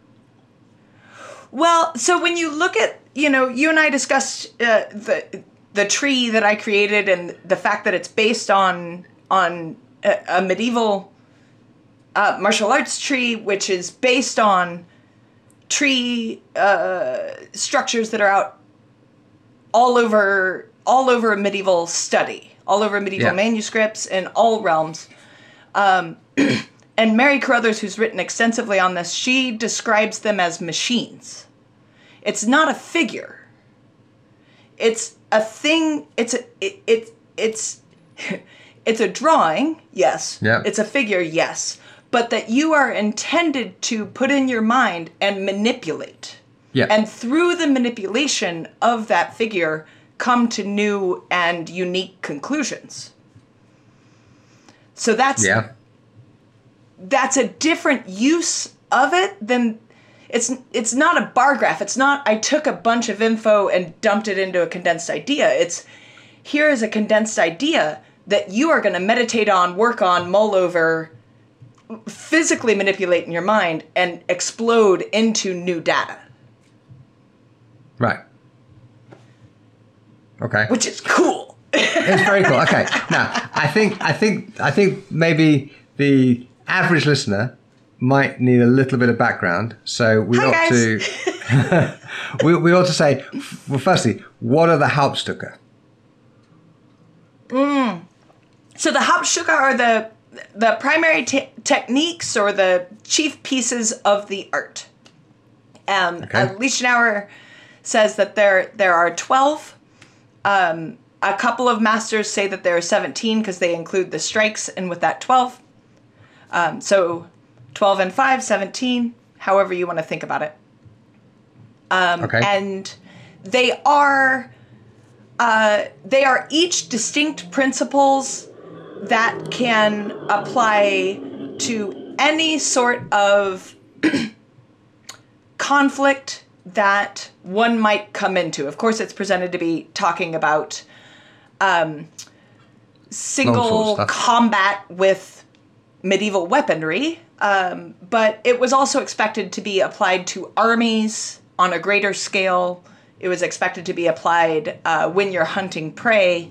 Speaker 2: Well, so when you look at, you know, you and I discussed uh, the the tree that I created and the fact that it's based on on a, a medieval uh, martial arts tree, which is based on tree uh, structures that are out all over all over medieval study, all over medieval
Speaker 1: Yeah.
Speaker 2: manuscripts in all realms. Um, and Mary Carruthers, who's written extensively on this, she describes them as machines. It's not a figure. It's a thing. It's a it, it it's it's a drawing. Yes.
Speaker 1: Yeah.
Speaker 2: It's a figure. Yes. But that you are intended to put in your mind and manipulate.
Speaker 1: Yeah.
Speaker 2: And through the manipulation of that figure, come to new and unique conclusions. So that's
Speaker 1: yeah.
Speaker 2: that's a different use of it than it's it's not a bar graph. It's not I took a bunch of info and dumped it into a condensed idea. It's here is a condensed idea that you are going to meditate on, work on, mull over, physically manipulate in your mind and explode into new data,
Speaker 1: Right. Okay.
Speaker 2: which is cool.
Speaker 1: It's very cool. Okay. Now, I think I think I think maybe the average listener might need a little bit of background. So we
Speaker 2: Hi,
Speaker 1: ought
Speaker 2: guys.
Speaker 1: to we, we ought to say well firstly, what are the Hauptstücke?
Speaker 2: So the Hauptstücke are the the primary te- techniques or the chief pieces of the art. Um,
Speaker 1: Okay.
Speaker 2: uh, Liechtenauer says that there there are twelve. Um, a couple of masters say that there are seventeen because they include the strikes and with that twelve. Um, so twelve and 5, 17, however you want to think about it.
Speaker 1: Um, okay.
Speaker 2: and they are uh, they are each distinct principles that can apply to any sort of conflict that one might come into. Of course, it's presented to be talking about um, single combat with medieval weaponry, um, but it was also expected to be applied to armies on a greater scale. It was expected to be applied uh, when you're hunting prey,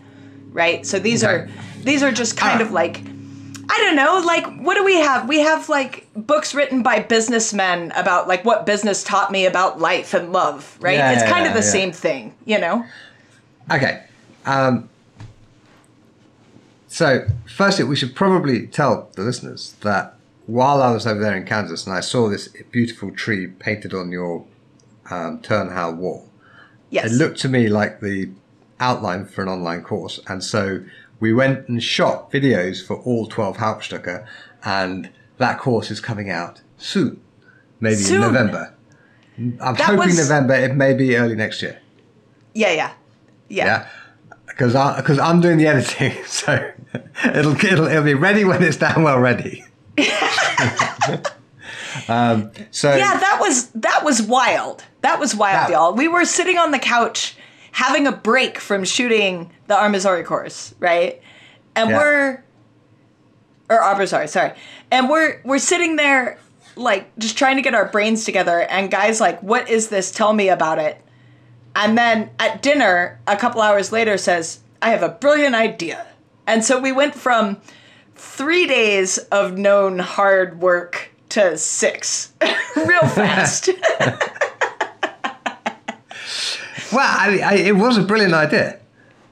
Speaker 2: right? So these
Speaker 1: Okay.
Speaker 2: are these are just kind
Speaker 1: Ah.
Speaker 2: of like I don't know, like what do we have? We have like books written by businessmen about like what business taught me about life and love, right?
Speaker 1: Yeah,
Speaker 2: it's
Speaker 1: yeah,
Speaker 2: kind of the
Speaker 1: yeah.
Speaker 2: same thing, you know?
Speaker 1: Okay. Um, so, firstly, we should probably tell the listeners that while I was over there in Kansas and I saw this beautiful tree painted on your um, Turnhalle wall,
Speaker 2: Yes.
Speaker 1: it looked to me like the outline for an online course. And so we went and shot videos for all 12 Hauptstücke, and that course is coming out soon, maybe
Speaker 2: Soon.
Speaker 1: in November. I'm
Speaker 2: That
Speaker 1: hoping
Speaker 2: was-
Speaker 1: November, it may be early next year.
Speaker 2: yeah, yeah. Yeah.
Speaker 1: Yeah, because I because I'm doing the editing, so it'll it'll it'll be ready when it's damn well ready. um, so
Speaker 2: Yeah, that was that was wild. That was wild,
Speaker 1: That-
Speaker 2: y'all. We were sitting on the couch having a break from shooting the Armizare course, right? And
Speaker 1: Yeah.
Speaker 2: we're or Abrazare, sorry. And we're we're sitting there like just trying to get our brains together and guys like, "What is this? Tell me about it." And then at dinner, a couple hours later says, "I have a brilliant idea." And so we went from 3 days of known hard work to 6 real fast.
Speaker 1: well, I, I, it was a brilliant idea.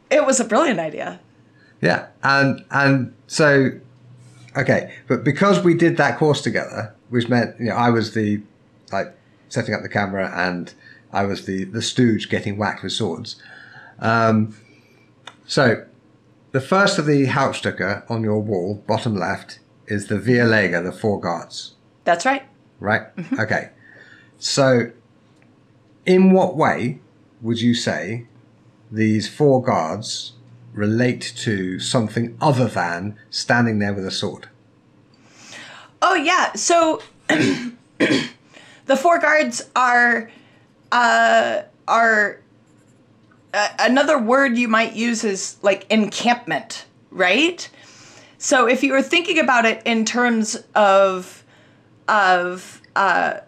Speaker 2: It was a brilliant idea.
Speaker 1: Yeah, and and so okay, but because we did that course together, which meant you know I was the like setting up the camera and I was the the stooge getting whacked with swords. Um, so the first of the Hauptstücke on your wall, bottom left, is the Vier Leger, the four guards,
Speaker 2: That's right.
Speaker 1: right? Okay, so in what way would you say these four guards relate to something other than standing there with a sword?
Speaker 2: Oh yeah. So the four guards are uh, are uh, another word you might use is like encampment, right? So if you were thinking about it in terms of of uh,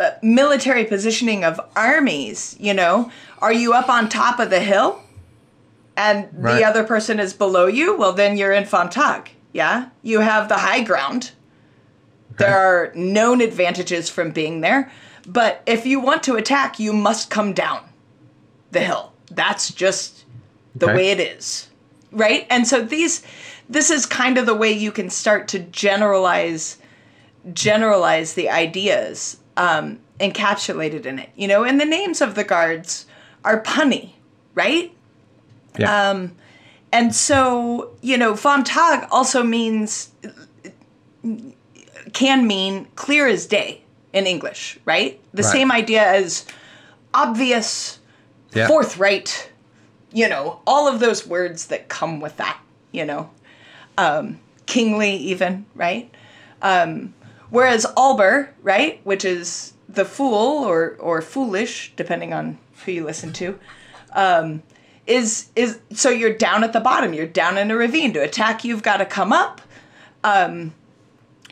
Speaker 2: uh, military positioning of armies, you know, are you up on top of the hill and
Speaker 1: Right.
Speaker 2: the other person is below you? Well, then you're in Vom Tag. Yeah, you have the high ground. There are known advantages from being there, but if you want to attack, you must come down the hill. That's just the
Speaker 1: Okay.
Speaker 2: way it is. Right? And so these this is kind of the way you can start to generalize generalize the ideas um, encapsulated in it. You know, and the names of the guards are punny, right?
Speaker 1: Yeah.
Speaker 2: Um, and so, you know, Vom Tag also means, can mean clear as day in English, right? The
Speaker 1: Right.
Speaker 2: same idea as obvious,
Speaker 1: Yeah.
Speaker 2: forthright, you know, all of those words that come with that, you know, um, kingly, even, right? Um, whereas Alber, right, which is the fool or, or foolish, depending on who you listen to, um, is is so you're down at the bottom. You're down in a ravine. To attack you've got to come up. Um,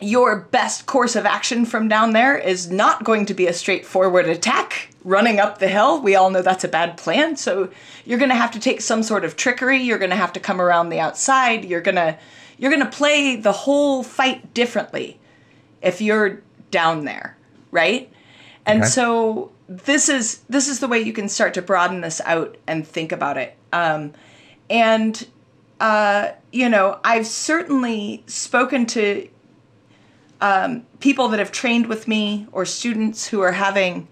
Speaker 2: your best course of action from down there is not going to be a straightforward attack running up the hill. We all know that's a bad plan. So you're going to have to take some sort of trickery. You're going to have to come around the outside. You're going to you're going to play the whole fight differently if you're down there right and
Speaker 1: Okay.
Speaker 2: so this is this is the way you can start to broaden this out and think about it um, and uh, you know i've certainly spoken to um, people that have trained with me or students who are having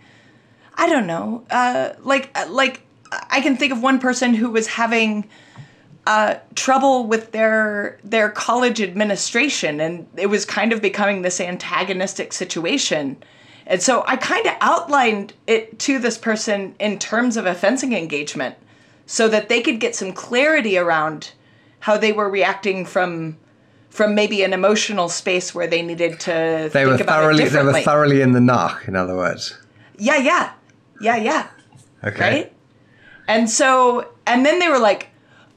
Speaker 2: i don't know uh, like like i can think of one person who was having uh, trouble with their their college administration and it was kind of becoming this antagonistic situation and so i kind of outlined it to this person in terms of a fencing engagement so that they could get some clarity around how they were reacting from from maybe an emotional space where they needed to
Speaker 1: they
Speaker 2: think
Speaker 1: were
Speaker 2: about it
Speaker 1: thoroughly they were thoroughly in the nach, in other words.
Speaker 2: yeah yeah yeah yeah
Speaker 1: Okay.
Speaker 2: right? And so, and then they were like,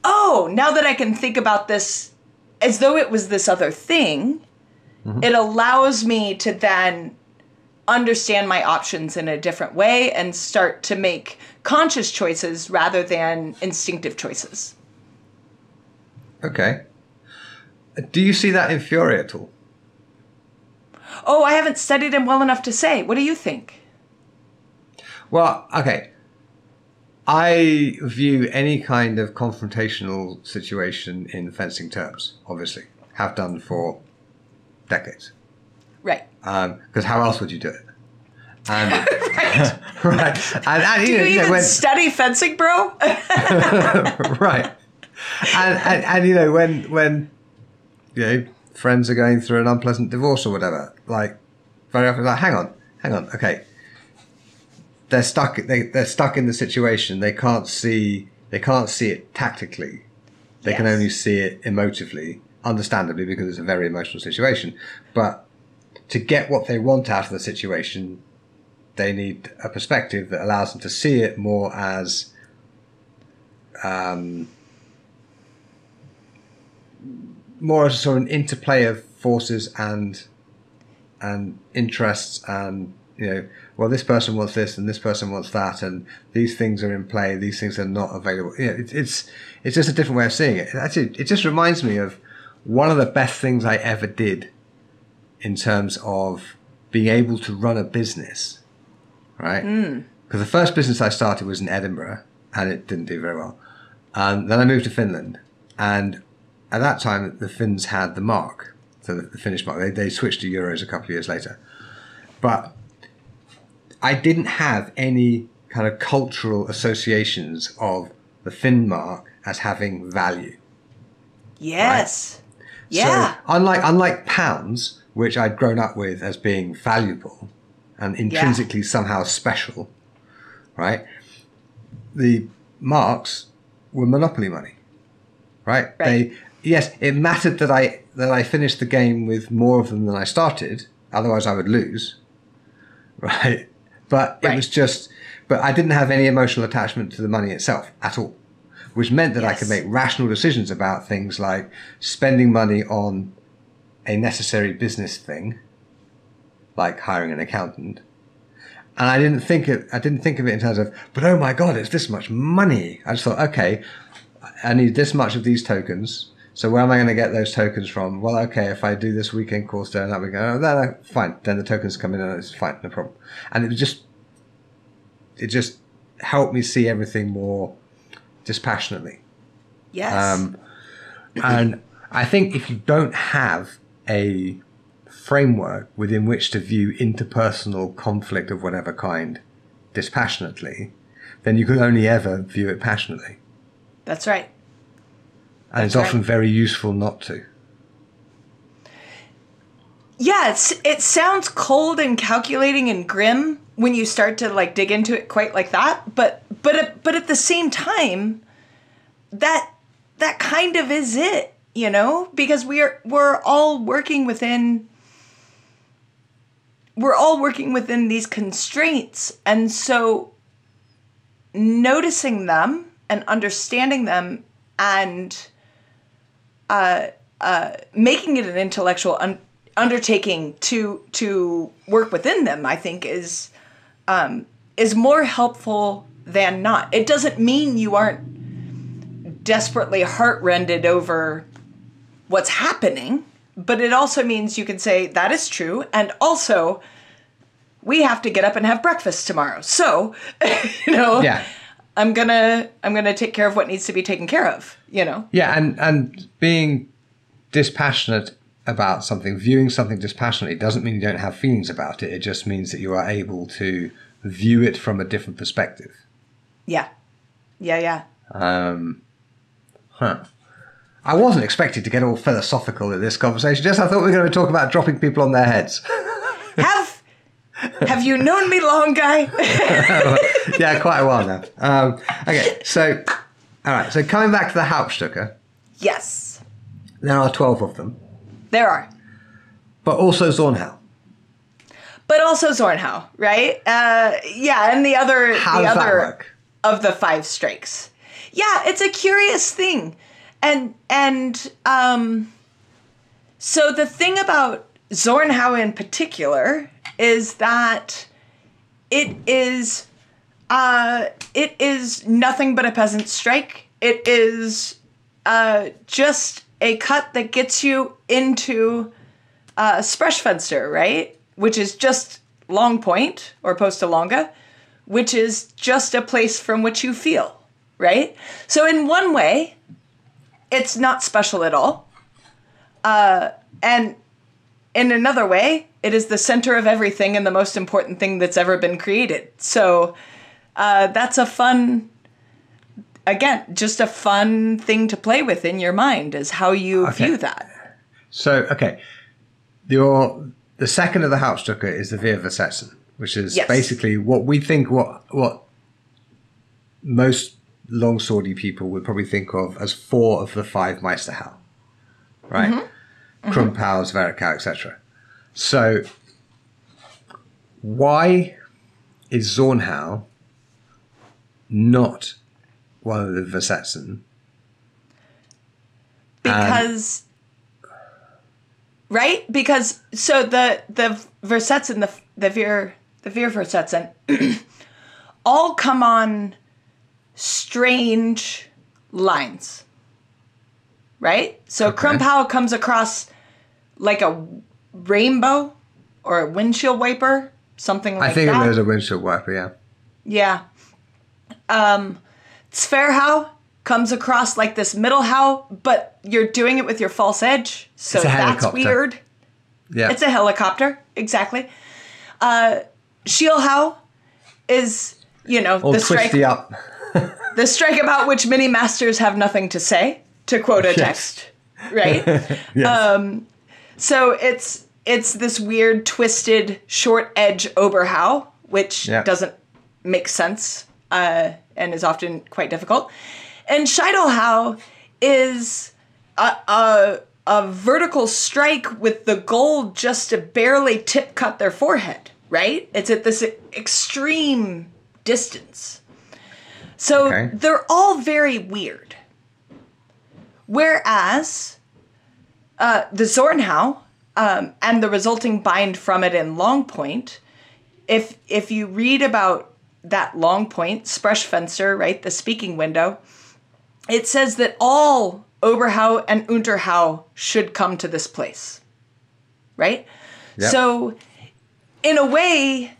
Speaker 2: oh, now that I can think about this as though it was this other thing, mm-hmm. it allows me to then understand my options in a different way and start to make conscious choices rather than instinctive choices.
Speaker 1: Okay. Do you see that in Fiore at all?
Speaker 2: Oh, I haven't studied him well enough to say. What do you think?
Speaker 1: Well, okay. I view any kind of confrontational situation in fencing terms, obviously. Have done for decades.
Speaker 2: Right.
Speaker 1: Um, because how else would you do it? And,
Speaker 2: Right.
Speaker 1: right. And, and,
Speaker 2: do you
Speaker 1: know,
Speaker 2: even
Speaker 1: when-
Speaker 2: study fencing, bro?
Speaker 1: right. And, and and you know when when you know friends are going through an unpleasant divorce or whatever, like very often like hang on, hang on, okay. They're stuck. They they're stuck in the situation. They can't see. They can't see it tactically. They can only see it emotively, understandably, because it's a very emotional situation. But to get what they want out of the situation, they need a perspective that allows them to see it more as um, more as sort of an interplay of forces and and interests and you know well this person wants this and this person wants that and these things are in play these things are not available. You know, it, it's it's just a different way of seeing it. Actually it. Just reminds me of one of the best things I ever did in terms of being able to run a business right? Hmm. Because the first business I started was in Edinburgh and it didn't do very well. And then I moved to Finland and at that time the Finns had the mark so the, the Finnish mark. They, they switched to euros a couple of years later. But I didn't have any kind of cultural associations of the Finn mark as having value
Speaker 2: yes. Yeah.
Speaker 1: so unlike unlike pounds, which I'd grown up with as being valuable and intrinsically somehow special, right? The marks were monopoly money, right?
Speaker 2: Right.
Speaker 1: They yes, it mattered that I that I finished the game with more of them than I started, Otherwise, I would lose. Right. But it
Speaker 2: Right.
Speaker 1: was just, but I didn't have any emotional attachment to the money itself at all, which meant that I could make rational decisions about things like spending money on a necessary business thing, like hiring an accountant. And I didn't think it, I didn't think of it in terms of, but oh my God, it's this much money. I just thought, okay, I need this much of these tokens. So where am I going to get those tokens from? Well, okay, if I do this weekend course during that weekend, oh, then uh, fine. Then the tokens come in and it's fine, no problem. And it was just, it just helped me see everything more dispassionately.
Speaker 2: Yes.
Speaker 1: Um, and I think if you don't have a framework within which to view interpersonal conflict of whatever kind dispassionately, then you can only ever view it passionately.
Speaker 2: That's right.
Speaker 1: And it's
Speaker 2: That's
Speaker 1: often very useful not to.
Speaker 2: Yeah, it sounds cold and calculating and grim when you start to like dig into it quite like that. But but at- but at the same time, that that kind of is it, you know, because we're we're all working within we're all working within these constraints, and so noticing them and understanding them and making it an intellectual un- undertaking to to work within them i think is um, is more helpful than not. It doesn't mean you aren't desperately heartrended over what's happening but it also means you can say that is true and also we have to get up and have breakfast tomorrow. So you know?
Speaker 1: Yeah.
Speaker 2: I'm gonna i'm gonna take care of what needs to be taken care of you know
Speaker 1: Yeah, and, and being dispassionate about something, viewing something dispassionately, doesn't mean you don't have feelings about it. It just means that you are able to view it from a different perspective.
Speaker 2: yeah yeah yeah Um,
Speaker 1: Huh. I wasn't expecting to get all philosophical in this conversation. Just I thought we were going to talk about dropping people on their heads.
Speaker 2: have have you known me long guy
Speaker 1: yeah, quite a while now. Um, okay, so all right. So coming back to the Hauptstücke,
Speaker 2: yes
Speaker 1: there are twelve of them,
Speaker 2: there are
Speaker 1: but also Zornhau.
Speaker 2: but also zornhau right uh yeah and the other
Speaker 1: How
Speaker 2: the
Speaker 1: does that
Speaker 2: other
Speaker 1: work?
Speaker 2: of the five strikes yeah it's a curious thing and and um so the thing about zornhau in particular is that it is uh it is nothing but a peasant strike. It is uh just a cut that gets you into uh sprechfenster right? Which is just long point or posta longa which is just a place from which you feel right? So in one way it's not special at all. Uh and in another way, it is the center of everything and the most important thing that's ever been created. So uh, that's a fun, again, just a fun thing to play with in your mind is how you
Speaker 1: Okay.
Speaker 2: view that.
Speaker 1: So okay, your the second of the Hauptstücke is the Vier Versetzen, which is
Speaker 2: Yes.
Speaker 1: basically what we think what what most longswordy people would probably think of as four of the five Meisterhau, right?
Speaker 2: Mm-hmm.
Speaker 1: Mm-hmm. Krumphau, Zwerchhau, etc. So why is Zornhau not one of the Versetzen?
Speaker 2: Because, right? Because, so the, the Versetzen, the, the Vier, the Vier Versetzen, all come on strange lines. Right? So
Speaker 1: Okay.
Speaker 2: Krumphau comes across like a rainbow or a windshield wiper, something like that.
Speaker 1: I think
Speaker 2: that.
Speaker 1: was a windshield wiper, yeah.
Speaker 2: Yeah. Um, Zwerchhau comes across like this middle how, but you're doing it with your false edge. So
Speaker 1: It's a
Speaker 2: that's
Speaker 1: helicopter.
Speaker 2: weird.
Speaker 1: Yeah.
Speaker 2: It's a helicopter, exactly. Uh, Schielhau is, you know,
Speaker 1: All
Speaker 2: the strike,
Speaker 1: up.
Speaker 2: the strike about which many masters have nothing to say, to quote a
Speaker 1: Yes.
Speaker 2: text, right?
Speaker 1: yes.
Speaker 2: So it's it's this weird twisted short edge Oberhau, which
Speaker 1: Yeah.
Speaker 2: doesn't make sense uh, and is often quite difficult. And Scheitelhau is a, a a vertical strike with the goal just to barely tip cut their forehead, right? It's at this extreme distance. So
Speaker 1: Okay.
Speaker 2: they're all very weird. Whereas uh, the Zornhau um, and the resulting bind from it in Long Point, if if you read about that Long Point Sprechfenster, right, the speaking window, it says that all Oberhau and Unterhau should come to this place, right?
Speaker 1: Yep.
Speaker 2: So, in a way,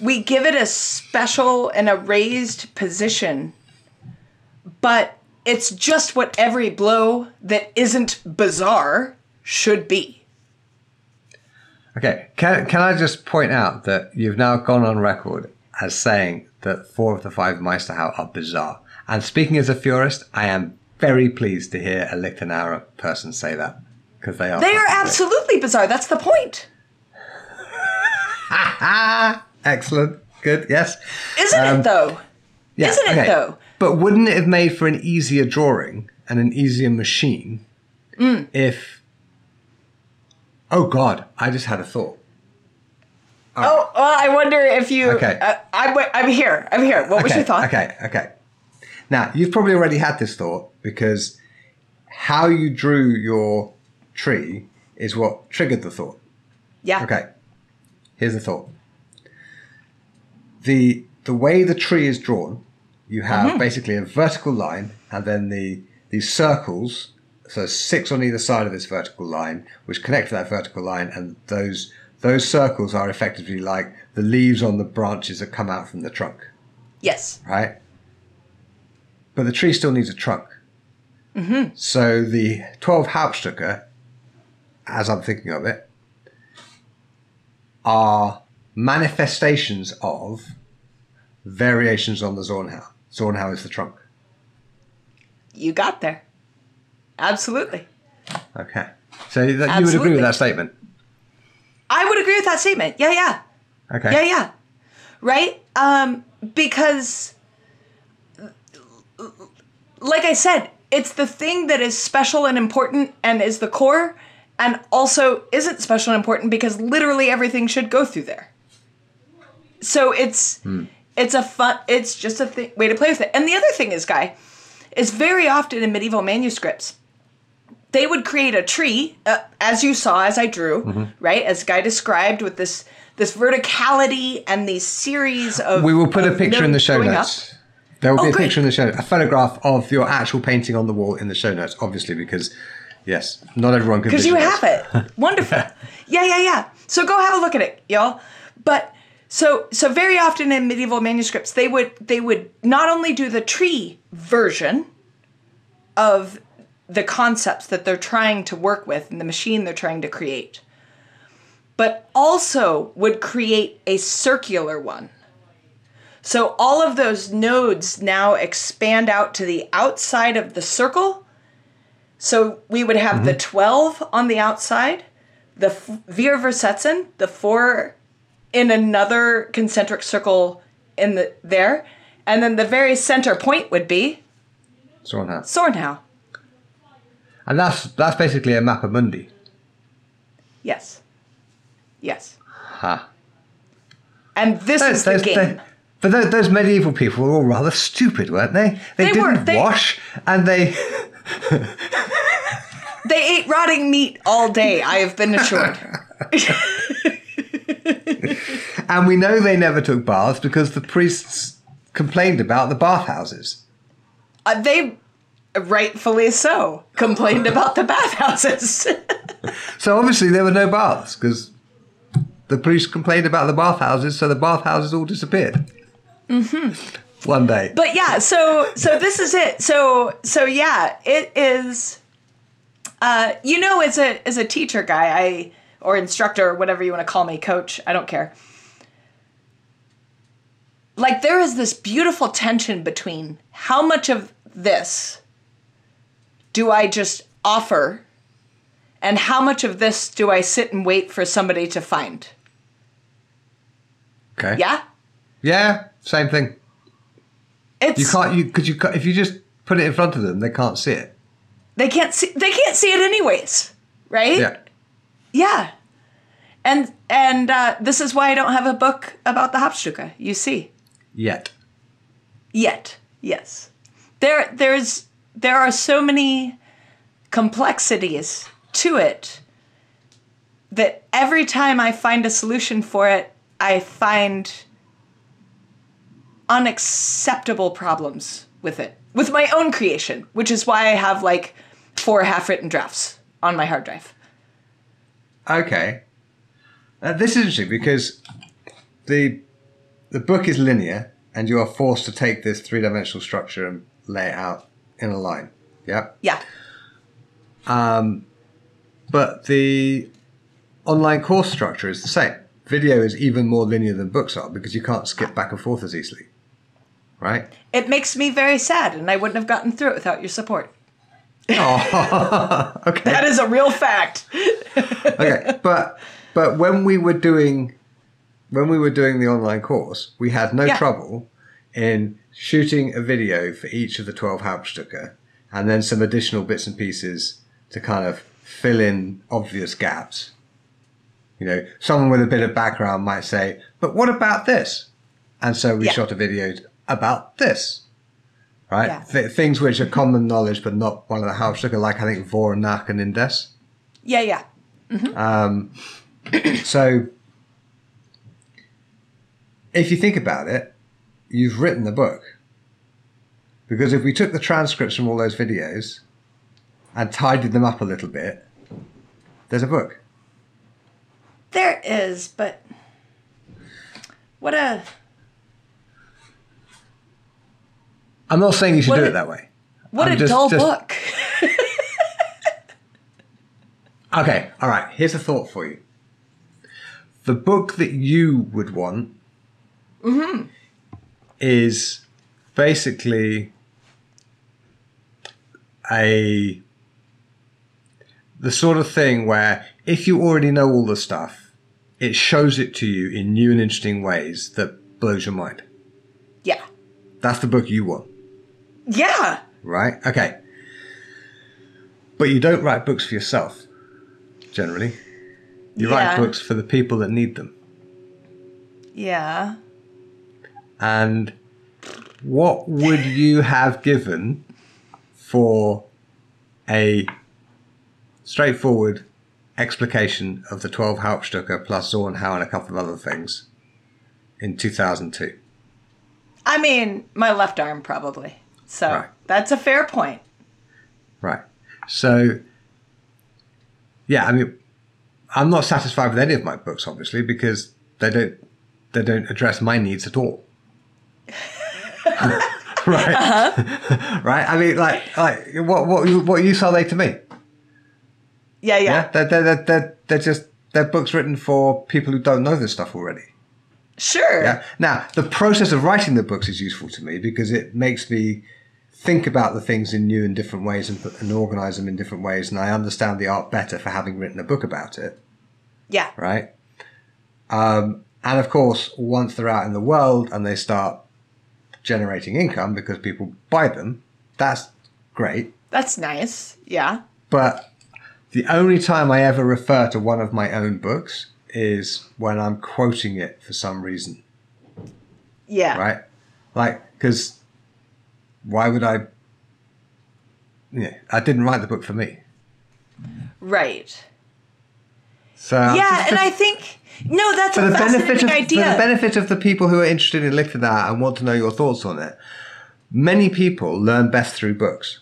Speaker 2: we give it a special and a raised position, but it's just what every blow that isn't bizarre should be.
Speaker 1: Okay, can, can I just point out that you've now gone on record as saying that four of the five Meisterhau are bizarre. And speaking as a Furist, I am very pleased to hear a Liechtenauer person say that. Because they are.
Speaker 2: They are absolutely bizarre. That's the point.
Speaker 1: Excellent. Good. Yes.
Speaker 2: Isn't
Speaker 1: Um,
Speaker 2: it though?
Speaker 1: Yeah,
Speaker 2: Isn't it, though?
Speaker 1: But wouldn't it have made for an easier drawing and an easier machine
Speaker 2: Mm.
Speaker 1: if. Oh, God. I just had a thought.
Speaker 2: Oh, well, I wonder if you.
Speaker 1: Okay.
Speaker 2: Uh, I'm, I'm here. I'm here. What was your thought?
Speaker 1: Okay, okay. Now, you've probably already had this thought because how you drew your tree is what triggered the thought.
Speaker 2: Yeah.
Speaker 1: Okay. Here's the thought. The the way the tree is drawn, you have
Speaker 2: Mm-hmm.
Speaker 1: basically a vertical line and then the these circles, so six on either side of this vertical line, which connect to that vertical line, and those those circles are effectively like the leaves on the branches that come out from the trunk
Speaker 2: Yes.
Speaker 1: right? But the tree still needs a trunk. Mm-hmm. So the 12 Hauptstücke, as I'm thinking of it, are manifestations of variations on the Zornhau. Zornhau is the trunk.
Speaker 2: You got there. Absolutely.
Speaker 1: Okay. So that, you would agree with that statement?
Speaker 2: I would agree with that statement. Yeah, yeah.
Speaker 1: Okay.
Speaker 2: Yeah, yeah. Right? Um, because, like I said, it's the thing that is special and important and is the core, and also isn't special and important because literally everything should go through there. So it's it's a fun. It's just a th- way to play with it. And the other thing is, guy, is very often in medieval manuscripts they would create a tree, uh, as you saw, as I drew, right, as Guy described, with this this verticality and these series of.
Speaker 1: We will put a picture in the show
Speaker 2: going up.
Speaker 1: notes. There will
Speaker 2: Oh,
Speaker 1: be a
Speaker 2: great.
Speaker 1: picture in the show, notes. a photograph of your actual painting on the wall in the show notes, obviously, because yes, not everyone can.
Speaker 2: because you have it. Wonderful. yeah, yeah, yeah. So go have a look at it, y'all. But so so very often in medieval manuscripts, they would they would not only do the tree version of the concepts that they're trying to work with and the machine they're trying to create, but also would create a circular one. So all of those nodes now expand out to the outside of the circle so we would have the mm-hmm. 12 on the outside, the f- Vier Versetzen, the four in another concentric circle in the there, and then the very center point would be
Speaker 1: Zornhau.
Speaker 2: Sornhau.
Speaker 1: And that's that's basically a mappa mundi.
Speaker 2: Yes. Yes.
Speaker 1: Ha.
Speaker 2: And this is the
Speaker 1: Those-
Speaker 2: game.
Speaker 1: they- but those, those medieval people were all rather stupid, weren't they? They,
Speaker 2: They
Speaker 1: didn't
Speaker 2: were, they-
Speaker 1: wash, and they
Speaker 2: They ate rotting meat all day, I have been assured.
Speaker 1: and we know they never took baths because the priests complained about the bathhouses.
Speaker 2: Uh, they rightfully so complained about the bathhouses.
Speaker 1: So obviously there were no baths because the priests complained about the bathhouses, so the bathhouses all disappeared. Mm-hmm. One day.
Speaker 2: but yeah so so this is it so so yeah it is uh you know as a as a teacher guy i or instructor or whatever you want to call me coach i don't care like there is this beautiful tension between how much of this do i just offer and how much of this do i sit and wait for somebody to find
Speaker 1: Okay.
Speaker 2: yeah
Speaker 1: Yeah. Same thing.
Speaker 2: it's
Speaker 1: You can't. You because you if you just put it in front of them, they can't see it.
Speaker 2: they can't see they can't see it anyways, right?
Speaker 1: Yeah.
Speaker 2: Yeah. And and uh, this is why I don't have a book about the Hauptstücke. You see,
Speaker 1: Yet.
Speaker 2: yet, yes, there there's there are so many complexities to it that every time I find a solution for it, I find unacceptable problems with it with my own creation, which is why I have like four half-written drafts on my hard drive.
Speaker 1: Okay. Uh, this is interesting because the the book is linear, and you are forced to take this three dimensional structure and lay it out in a line. Yeah.
Speaker 2: Yeah.
Speaker 1: Um, but the online course structure is the same. Video is even more linear than books are because you can't skip back and forth as easily. Right?
Speaker 2: It makes me very sad, and I wouldn't have gotten through it without your support.
Speaker 1: Oh, okay.
Speaker 2: That is a real fact.
Speaker 1: okay, but but when we were doing when we were doing the online course, we had no
Speaker 2: Yeah.
Speaker 1: trouble in shooting a video for each of the twelve Hauptstücke, and then some additional bits and pieces to kind of fill in obvious gaps. You know, someone with a bit of background might say, "But what about this?" And so we
Speaker 2: Yeah.
Speaker 1: shot a video about this. Right,
Speaker 2: Yeah.
Speaker 1: Th- things which are common knowledge, but not one of the Hauptstücke, like I think Voronach and Indes.
Speaker 2: Yeah, yeah. Mm-hmm.
Speaker 1: Um, so, if you think about it, you've written the book. Because if we took the transcripts from all those videos and tidied them up a little bit, there's a book.
Speaker 2: There is, but what a
Speaker 1: I'm not saying you should do
Speaker 2: a-
Speaker 1: it that way.
Speaker 2: what
Speaker 1: I'm
Speaker 2: a
Speaker 1: just-
Speaker 2: dull
Speaker 1: just-
Speaker 2: book.
Speaker 1: Okay, all right. Here's a thought for you. The book that you would want Mm-hmm. is basically a the sort of thing where if you already know all the stuff, it shows it to you in new and interesting ways that blows your mind.
Speaker 2: Yeah.
Speaker 1: That's the book you want,
Speaker 2: Yeah.
Speaker 1: right? Okay. But you don't write books for yourself, generally. You write books for the people that need them.
Speaker 2: Yeah.
Speaker 1: And what would you have given for a straightforward explication of the 12 Hauptstücke plus Zornhau and a couple of other things in 2002?
Speaker 2: I mean, my left arm probably. So
Speaker 1: Right.
Speaker 2: that's a fair point.
Speaker 1: Right. So, yeah, I mean, I'm not satisfied with any of my books, obviously, because they don't they don't address my needs at all. right. right. I mean, like, like what what what use are they to me?
Speaker 2: Yeah, yeah.
Speaker 1: Yeah, they're, they're, they're, they're, they're just they're books written for people who don't know this stuff already.
Speaker 2: Sure.
Speaker 1: Yeah. Now, the process of writing the books is useful to me because it makes me think about the things in new and different ways and, and organize them in different ways, and I understand the art better for having written a book about it.
Speaker 2: Yeah.
Speaker 1: Right. Um, and of course, once they're out in the world and they start generating income because people buy them, that's great.
Speaker 2: That's nice. Yeah.
Speaker 1: But the only time I ever refer to one of my own books is when I'm quoting it for some reason,
Speaker 2: Yeah.
Speaker 1: right? Like, because why would I? Yeah, I didn't write the book for me.
Speaker 2: Right.
Speaker 1: So
Speaker 2: yeah, and I think no, that's
Speaker 1: for
Speaker 2: a
Speaker 1: the benefit of
Speaker 2: idea.
Speaker 1: for the benefit of the people who are interested in looking at that and want to know your thoughts on it. Many people learn best through books.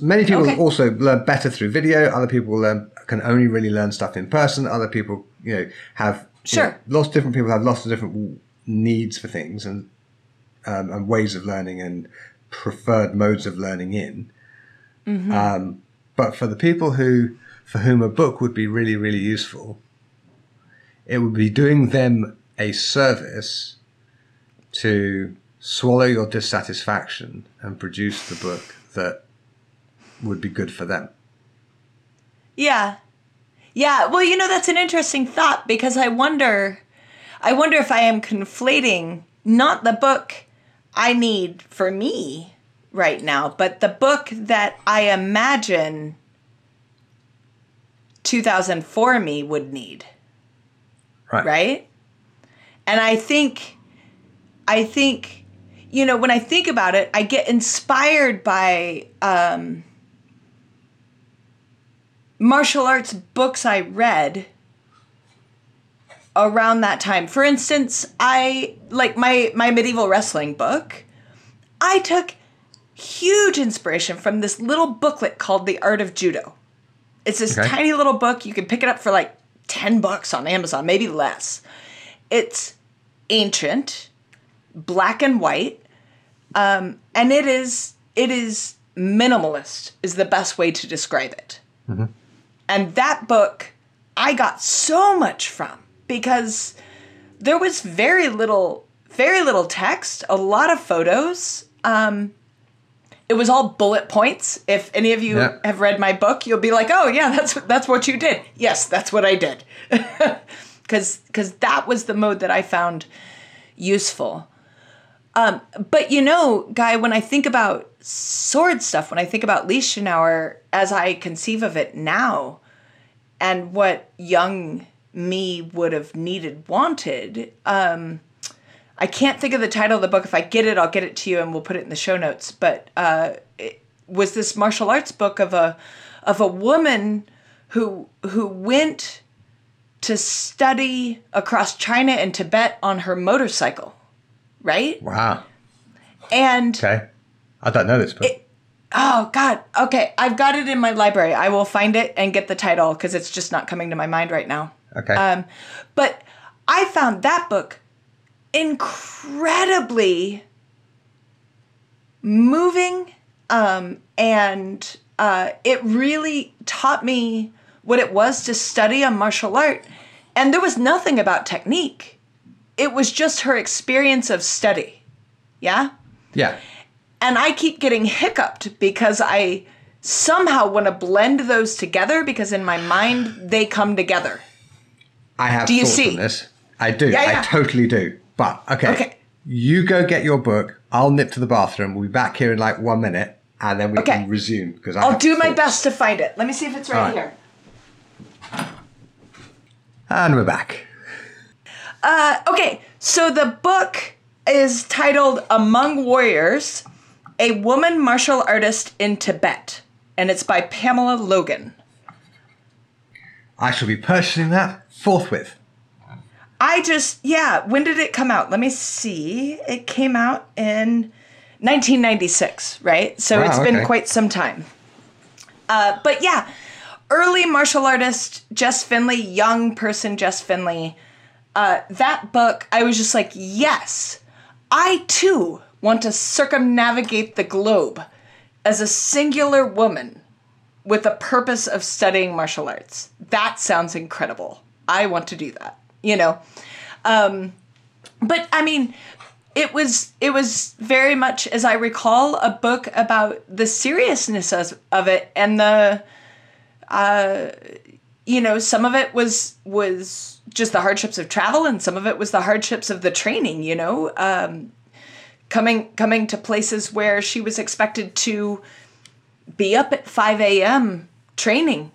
Speaker 1: Many people
Speaker 2: Okay.
Speaker 1: also learn better through video. Other people learn can only really learn stuff in person. Other people, you know, have you know,
Speaker 2: Sure.
Speaker 1: lots of different people have lots of different needs for things and um, and ways of learning and preferred modes of learning in. Um, but for the people who for whom a book would be really really useful, it would be doing them a service to swallow your dissatisfaction and produce the book that would be good for them.
Speaker 2: Yeah. Yeah. Well, you know, that's an interesting thought because I wonder I wonder if I am conflating not the book I need for me, right now, but the book that I imagine 2004 me would need,
Speaker 1: Right.
Speaker 2: right? And I think, I think, you know, when I think about it, I get inspired by um, martial arts books I read around that time. For instance, I like my my medieval wrestling book. I took huge inspiration from this little booklet called The Art of Judo. It's this
Speaker 1: Okay.
Speaker 2: tiny little book. You can pick it up for like 10 bucks on Amazon, maybe less. It's ancient, black and white, um, and it is it is minimalist is the best way to describe it. And that book I got so much from because there was very little very little text, a lot of photos. Um, it was all bullet points. If any of you
Speaker 1: Yeah.
Speaker 2: have read my book, you'll be like, "Oh yeah, that's that's what you did." Yes, that's what I did. Cuz cuz that was the mode that I found useful. Um, but you know, guy, when I think about sword stuff, when I think about Liechtenauer as I conceive of it now, and what young me would have needed, wanted, um, I can't think of the title of the book. If I get it, I'll get it to you, and we'll put it in the show notes. But uh, it was this martial arts book of a of a woman who who went to study across China and Tibet on her motorcycle, right?
Speaker 1: Wow.
Speaker 2: And
Speaker 1: Okay. I don't know this book.
Speaker 2: oh god, okay, I've got it in my library. I will find it and get the title because it's just not coming to my mind right now.
Speaker 1: okay.
Speaker 2: Um, but I found that book incredibly moving, um, and uh, it really taught me what it was to study a martial art. And there was nothing about technique. It was just her experience of study. Yeah?
Speaker 1: yeah.
Speaker 2: And I keep getting hiccuped because I somehow want to blend those together because in my mind they come together.
Speaker 1: I have
Speaker 2: Do you see?
Speaker 1: this. I do.
Speaker 2: Yeah, yeah.
Speaker 1: I totally do. But okay.
Speaker 2: Okay.
Speaker 1: You go get your book. I'll nip to the bathroom. We'll be back here in like one minute, and then we
Speaker 2: Okay.
Speaker 1: can resume because
Speaker 2: I'll do my best to find it. Let me see if it's right,
Speaker 1: right.
Speaker 2: here.
Speaker 1: And we're back.
Speaker 2: Uh, okay, so the book is titled Among Warriors A Woman Martial Artist in Tibet, and it's by Pamela Logan.
Speaker 1: I shall be purchasing that forthwith.
Speaker 2: I just, yeah, when did it come out? Let me see. It came out in 1996, right? So
Speaker 1: Wow,
Speaker 2: it's been quite some time. Uh, but yeah, early martial artist Jess Finley, young person Jess Finley. Uh, that book, I was just like, yes, I too want to circumnavigate the globe as a singular woman with the purpose of studying martial arts. That sounds incredible. I want to do that, you know. Um, but I mean, it was it was very much, as I recall, a book about the seriousness of, of it and the, uh, you know, some of it was was just the hardships of travel, and some of it was the hardships of the training. You know, um, coming coming to places where she was expected to be up at 5 a.m. training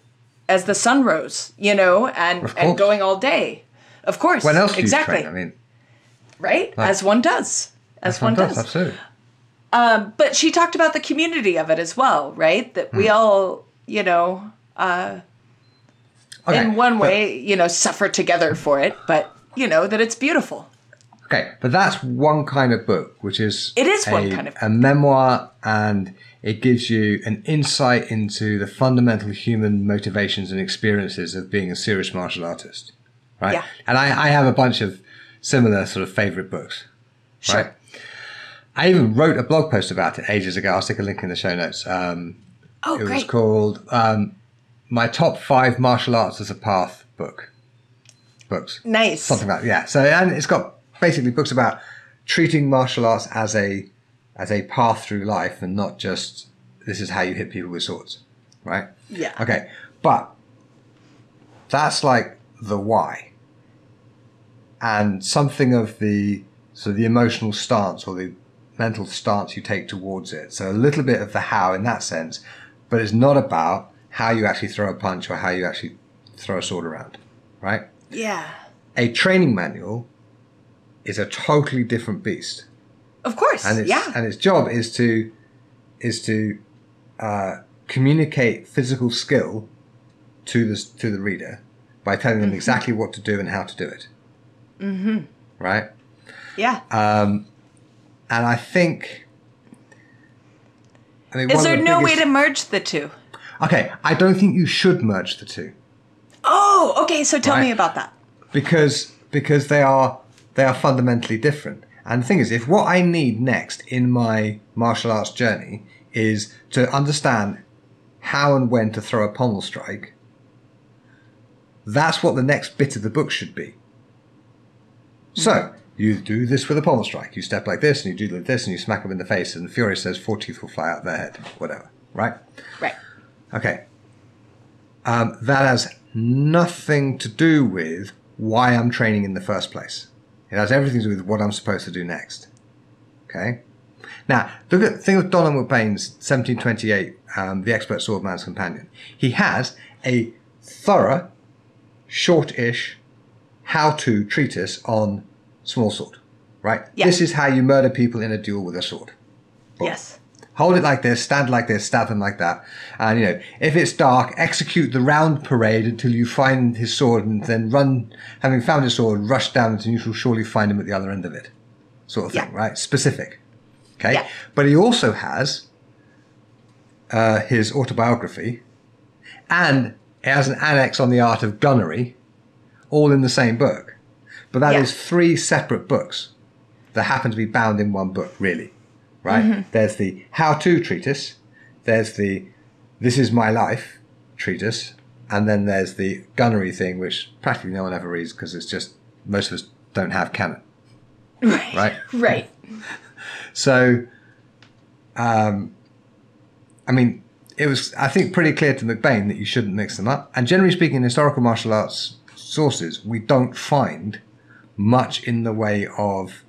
Speaker 2: as the sun rose, you know, and, and going all day. Of course.
Speaker 1: When else
Speaker 2: exactly.
Speaker 1: I mean,
Speaker 2: right? as one does. As one does.
Speaker 1: Absolutely.
Speaker 2: Um, but she talked about the community of it as well, right? That we hmm. all, you know, uh,
Speaker 1: Okay,
Speaker 2: in one way, you know, suffer together for it, but, you know, that it's beautiful.
Speaker 1: Okay, but that's one kind of book, which is
Speaker 2: It is one kind of
Speaker 1: a memoir, and it gives you an insight into the fundamental human motivations and experiences of being a serious martial artist, right?
Speaker 2: Yeah.
Speaker 1: And I, I have a bunch of similar sort of favorite books.
Speaker 2: Sure.
Speaker 1: Right. I even wrote a blog post about it ages ago. I'll stick a link in the show notes. Um,
Speaker 2: Oh,
Speaker 1: it was
Speaker 2: great.
Speaker 1: called um, "My Top Five Martial Arts as a Path" book. Books
Speaker 2: Nice.
Speaker 1: something like that. yeah. So and it's got basically books about treating martial arts as a as a path through life and not just this is how you hit people with swords, right?
Speaker 2: Yeah.
Speaker 1: Okay, but that's like the why, and something of the so the emotional stance or the mental stance you take towards it. So a little bit of the how in that sense, but it's not about how you actually throw a punch or how you actually throw a sword around, right?
Speaker 2: Yeah.
Speaker 1: A training manual is a totally different beast,
Speaker 2: Of course.
Speaker 1: and its
Speaker 2: yeah.
Speaker 1: and its job is to is to uh, communicate physical skill to the to the reader by telling them exactly what to do and how to do it. Mm-hmm. Right.
Speaker 2: yeah.
Speaker 1: Um, and I think. I mean,
Speaker 2: Is there
Speaker 1: the
Speaker 2: no way to merge the two?
Speaker 1: Okay, I don't think you should merge the two
Speaker 2: Oh, okay. So tell
Speaker 1: Right.
Speaker 2: me about that.
Speaker 1: because because they are they are fundamentally different. And the thing is, if what I need next in my martial arts journey is to understand how and when to throw a pommel strike, that's what the next bit of the book should be. So you do this with a pommel strike. You step like this, and you do like this, and you smack them in the face, and Fiore says four teeth will fly out of their head, whatever. Right?
Speaker 2: Right.
Speaker 1: Okay. Um, that has nothing to do with why I'm training in the first place. It has everything to do with what I'm supposed to do next. Okay. Now, look at think of Donald McBane's 1728, um, The Expert Swordman's Companion. He has a thorough, short-ish, how-to treatise on small sword. Right.
Speaker 2: Yeah.
Speaker 1: This is how you murder people in a duel with a sword
Speaker 2: Yes.
Speaker 1: hold it like this, stand like this, stab him like that. And you know, if it's dark, execute the round parade until you find his sword, and then run, having found his sword, rush down until you shall surely find him at the other end of it, sort of thing,
Speaker 2: Yeah.
Speaker 1: right? Specific. Okay.
Speaker 2: Yeah.
Speaker 1: But he also has uh, his autobiography, and it has an annex on the art of gunnery, all in the same book. But that is
Speaker 2: Yeah.
Speaker 1: three separate books that happen to be bound in one book, really. Right?
Speaker 2: Mm-hmm.
Speaker 1: There's the how to treatise, there's the this is my life treatise, and then there's the gunnery thing, which practically no one ever reads because it's just most of us don't have cannon.
Speaker 2: Right.
Speaker 1: Right.
Speaker 2: Right.
Speaker 1: So, um, I mean, it was, I think, pretty clear to McBane that you shouldn't mix them up. And generally speaking, in historical martial arts sources, we don't find much in the way of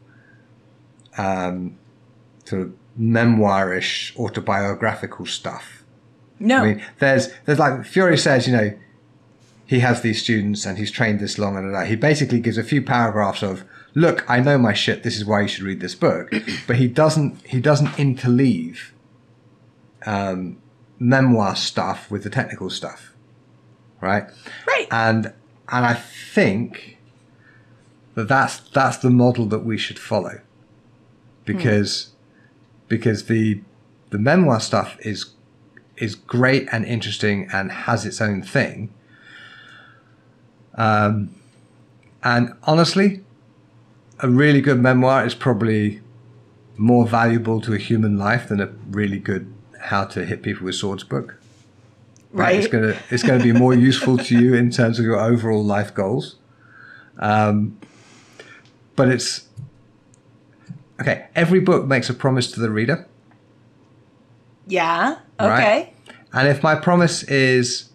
Speaker 1: um, sort of memoirish, autobiographical stuff.
Speaker 2: No.
Speaker 1: I mean, there's there's like Fiore says, you know, he has these students and he's trained this long and that. He basically gives a few paragraphs of, look, I know my shit. This is why you should read this book. but he doesn't he doesn't interleave um, memoir stuff with the technical stuff, right?
Speaker 2: right.
Speaker 1: And and I think that that's that's the model that we should follow because because the the memoir stuff is is great and interesting and has its own thing. Um, and honestly, a really good memoir is probably more valuable to a human life than a really good how to hit people with swords book.
Speaker 2: right.
Speaker 1: It's gonna it's gonna be more useful to you in terms of your overall life goals. Um, but it's okay. Every book makes a promise to the reader.
Speaker 2: yeah.
Speaker 1: Right.
Speaker 2: Okay.
Speaker 1: And if my promise is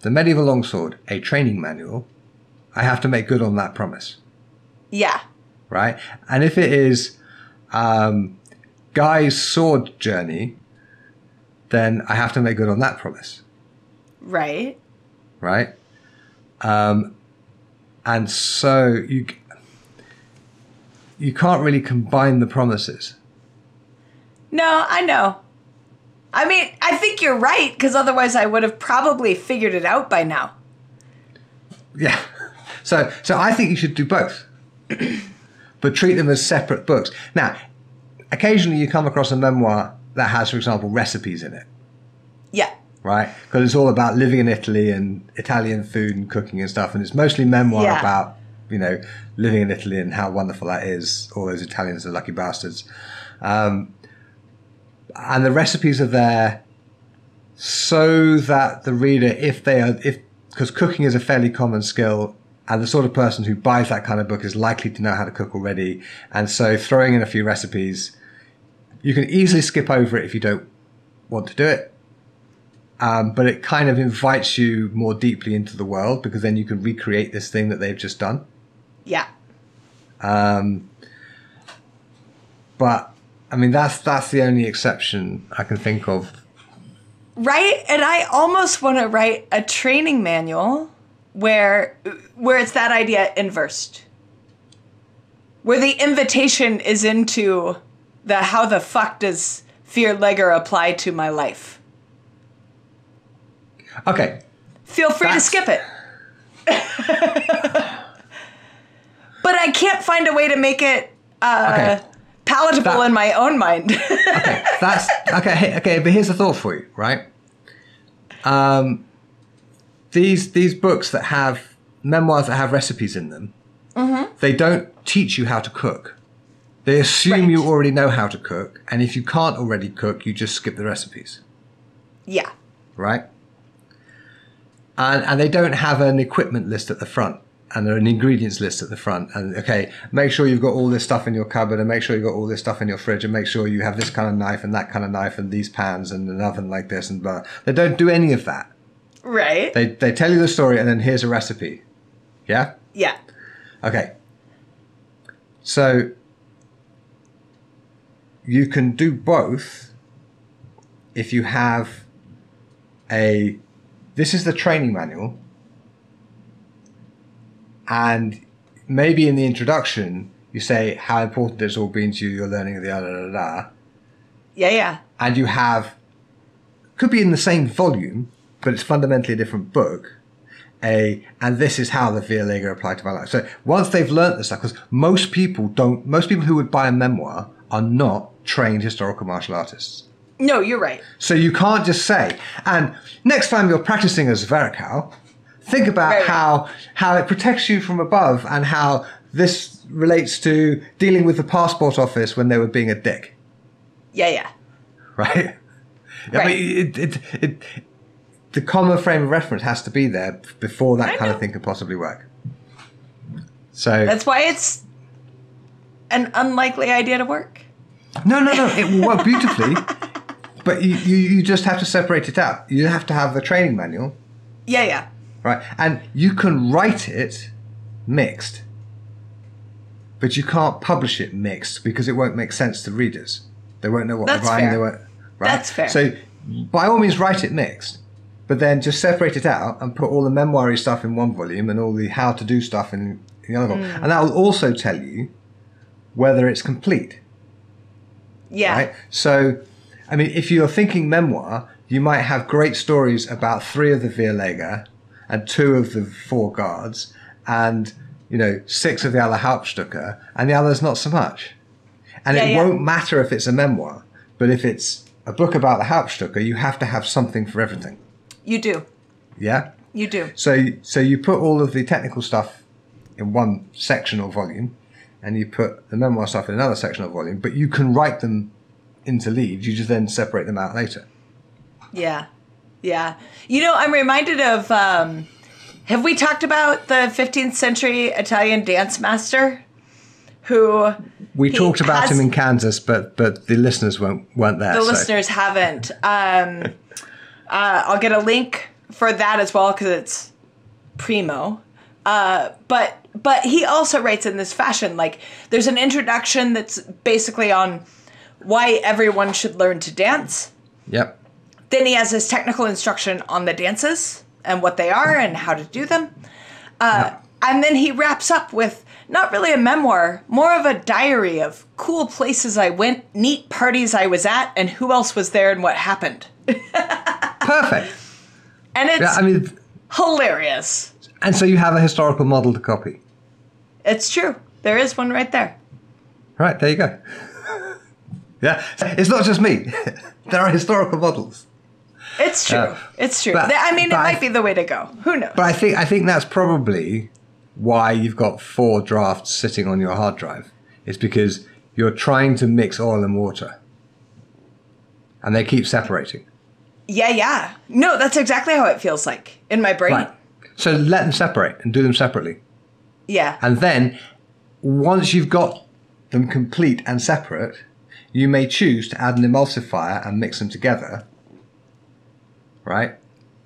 Speaker 1: the medieval longsword, a training manual, I have to make good on that promise,
Speaker 2: Yeah.
Speaker 1: right? And if it is um, Guy's sword journey, then I have to make good on that promise,
Speaker 2: Right.
Speaker 1: right? Um, and so you you can't really combine the promises.
Speaker 2: No, I know. I mean, I think you're right because otherwise I would have probably figured it out by now.
Speaker 1: Yeah. So so I think you should do both. but treat them as separate books. Now, occasionally you come across a memoir that has, for example, recipes in it,
Speaker 2: Yeah.
Speaker 1: right? Because it's all about living in Italy and Italian food and cooking and stuff, and it's mostly memoir
Speaker 2: Yeah.
Speaker 1: about, you know, living in Italy and how wonderful that is. All those Italians are lucky bastards. Um, and the recipes are there so that the reader, if they are, if because cooking is a fairly common skill, and the sort of person who buys that kind of book is likely to know how to cook already, and so throwing in a few recipes, you can easily skip over it if you don't want to do it. Um, but it kind of invites you more deeply into the world because then you can recreate this thing that they've just done.
Speaker 2: Yeah.
Speaker 1: Um, but I mean, that's that's the only exception I can think of.
Speaker 2: Right? And I almost want to write a training manual where where it's that idea inversed. Where the invitation is into the how the fuck does Vier Leger apply to my life?
Speaker 1: Okay,
Speaker 2: Feel free
Speaker 1: That's-
Speaker 2: to skip it. but I can't find a way to make it uh,
Speaker 1: Okay.
Speaker 2: palatable
Speaker 1: That-
Speaker 2: in my own mind.
Speaker 1: okay, that's okay. Okay, but here's a thought for you, right? Um, these these books that have memoirs that have recipes in them, they don't teach you how to cook. They assume
Speaker 2: Right.
Speaker 1: you already know how to cook, and if you can't already cook, you just skip the recipes,
Speaker 2: yeah.
Speaker 1: right? And and they don't have an equipment list at the front and an ingredients list at the front. And okay, make sure you've got all this stuff in your cupboard, and make sure you've got all this stuff in your fridge, and make sure you have this kind of knife and that kind of knife and these pans and an oven like this and blah. They don't do any of that.
Speaker 2: Right.
Speaker 1: They they tell you the story and then here's a recipe. Yeah.
Speaker 2: yeah.
Speaker 1: Okay. So you can do both if you have a this is the training manual and maybe in the introduction you say how important it's all been to you you're learning the ah, da da da da
Speaker 2: Yeah, yeah.
Speaker 1: and you have could be in the same volume, but it's fundamentally a different book. A and this is how the Vier Leger applied to my life. So once they've learnt this stuff, because most people don't, most people who would buy a memoir are not trained historical martial artists.
Speaker 2: No, you're right.
Speaker 1: So you can't just say, and next time you're practicing as Verikal, think about
Speaker 2: Right.
Speaker 1: how how it protects you from above and how this relates to dealing with the passport office when they were being a dick
Speaker 2: Yeah, yeah.
Speaker 1: right? I
Speaker 2: Right.
Speaker 1: mean, it, it, it, the common frame of reference has to be there before that
Speaker 2: I
Speaker 1: kind of thing can possibly work. So
Speaker 2: That's why it's an unlikely idea to work.
Speaker 1: No, no, no, it will work beautifully, but you, you, you just have to separate it out. You have to have the training manual,
Speaker 2: Yeah, yeah.
Speaker 1: right? And you can write it mixed, but you can't publish it mixed because it won't make sense to readers. They won't know what
Speaker 2: That's
Speaker 1: they're buying.
Speaker 2: fair.
Speaker 1: They won't. Right?
Speaker 2: That's fair.
Speaker 1: So, by all means, write it mixed, but then just separate it out and put all the memoiry stuff in one volume and all the how to do stuff in, in the other
Speaker 2: Hmm.
Speaker 1: one, and that will also tell you whether it's complete.
Speaker 2: Yeah.
Speaker 1: Right. So, I mean, if you're thinking memoir, you might have great stories about three of the Vier Leger and two of the four guards and, you know, six of the other Hauptstücke and the others not so much. And
Speaker 2: Yeah,
Speaker 1: it
Speaker 2: yeah.
Speaker 1: won't matter if it's a memoir, but if it's a book about the Hauptstücke, you have to have something for everything.
Speaker 2: You do.
Speaker 1: Yeah?
Speaker 2: You do.
Speaker 1: So, so you put all of the technical stuff in one section or volume, and you put the memoir stuff in another section of volume. But you can write them into leaves. You just then separate them out later.
Speaker 2: Yeah. Yeah. You know, I'm reminded of um have we talked about the 15th century Italian dance master who
Speaker 1: We talked about
Speaker 2: has-
Speaker 1: him in Kansas, but but the listeners weren't weren't there.
Speaker 2: the
Speaker 1: so.
Speaker 2: listeners haven't um uh, I'll get a link for that as well cuz it's primo. Uh but but he also writes in this fashion like there's an introduction that's basically on why everyone should learn to dance.
Speaker 1: Yep.
Speaker 2: Then he has his technical instruction on the dances and what they are and how to do them. Uh, And then he wraps up with not really a memoir, more of a diary of cool places I went, neat parties I was at, and who else was there and what happened.
Speaker 1: Perfect.
Speaker 2: And it's
Speaker 1: Yeah, I mean,
Speaker 2: hilarious.
Speaker 1: And so you have a historical model to copy.
Speaker 2: It's true. There is one right there.
Speaker 1: Right there you go. yeah, it's not just me. there are historical models.
Speaker 2: It's true.
Speaker 1: Yeah.
Speaker 2: it's true.
Speaker 1: But-
Speaker 2: I mean, it
Speaker 1: but I-
Speaker 2: might be the way to go. Who knows?
Speaker 1: But I think I think that's probably why you've got four drafts sitting on your hard drive. It's because you're trying to mix oil and water, and they keep separating.
Speaker 2: yeah, yeah. No, that's exactly how it feels like in my brain.
Speaker 1: Right. So let them separate and do them separately,
Speaker 2: Yeah.
Speaker 1: and then once you've got them complete and separate, you may choose to add an emulsifier and mix them together. Right.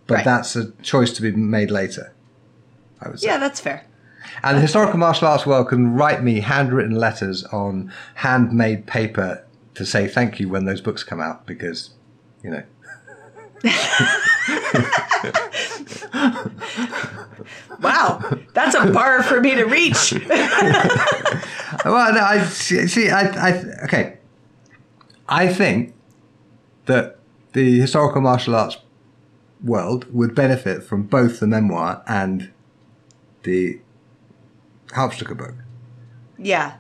Speaker 1: But
Speaker 2: Right.
Speaker 1: that's a choice to be made later. I would say.
Speaker 2: yeah, that's fair.
Speaker 1: And the historical martial arts world can write me handwritten letters on handmade paper to say thank you when those books come out because, you know.
Speaker 2: Wow, that's a bar for me to reach.
Speaker 1: Well, no, I see. I, I, okay. I think that the historical martial arts world would benefit from both the memoir and the Hauptstücke book.
Speaker 2: yeah.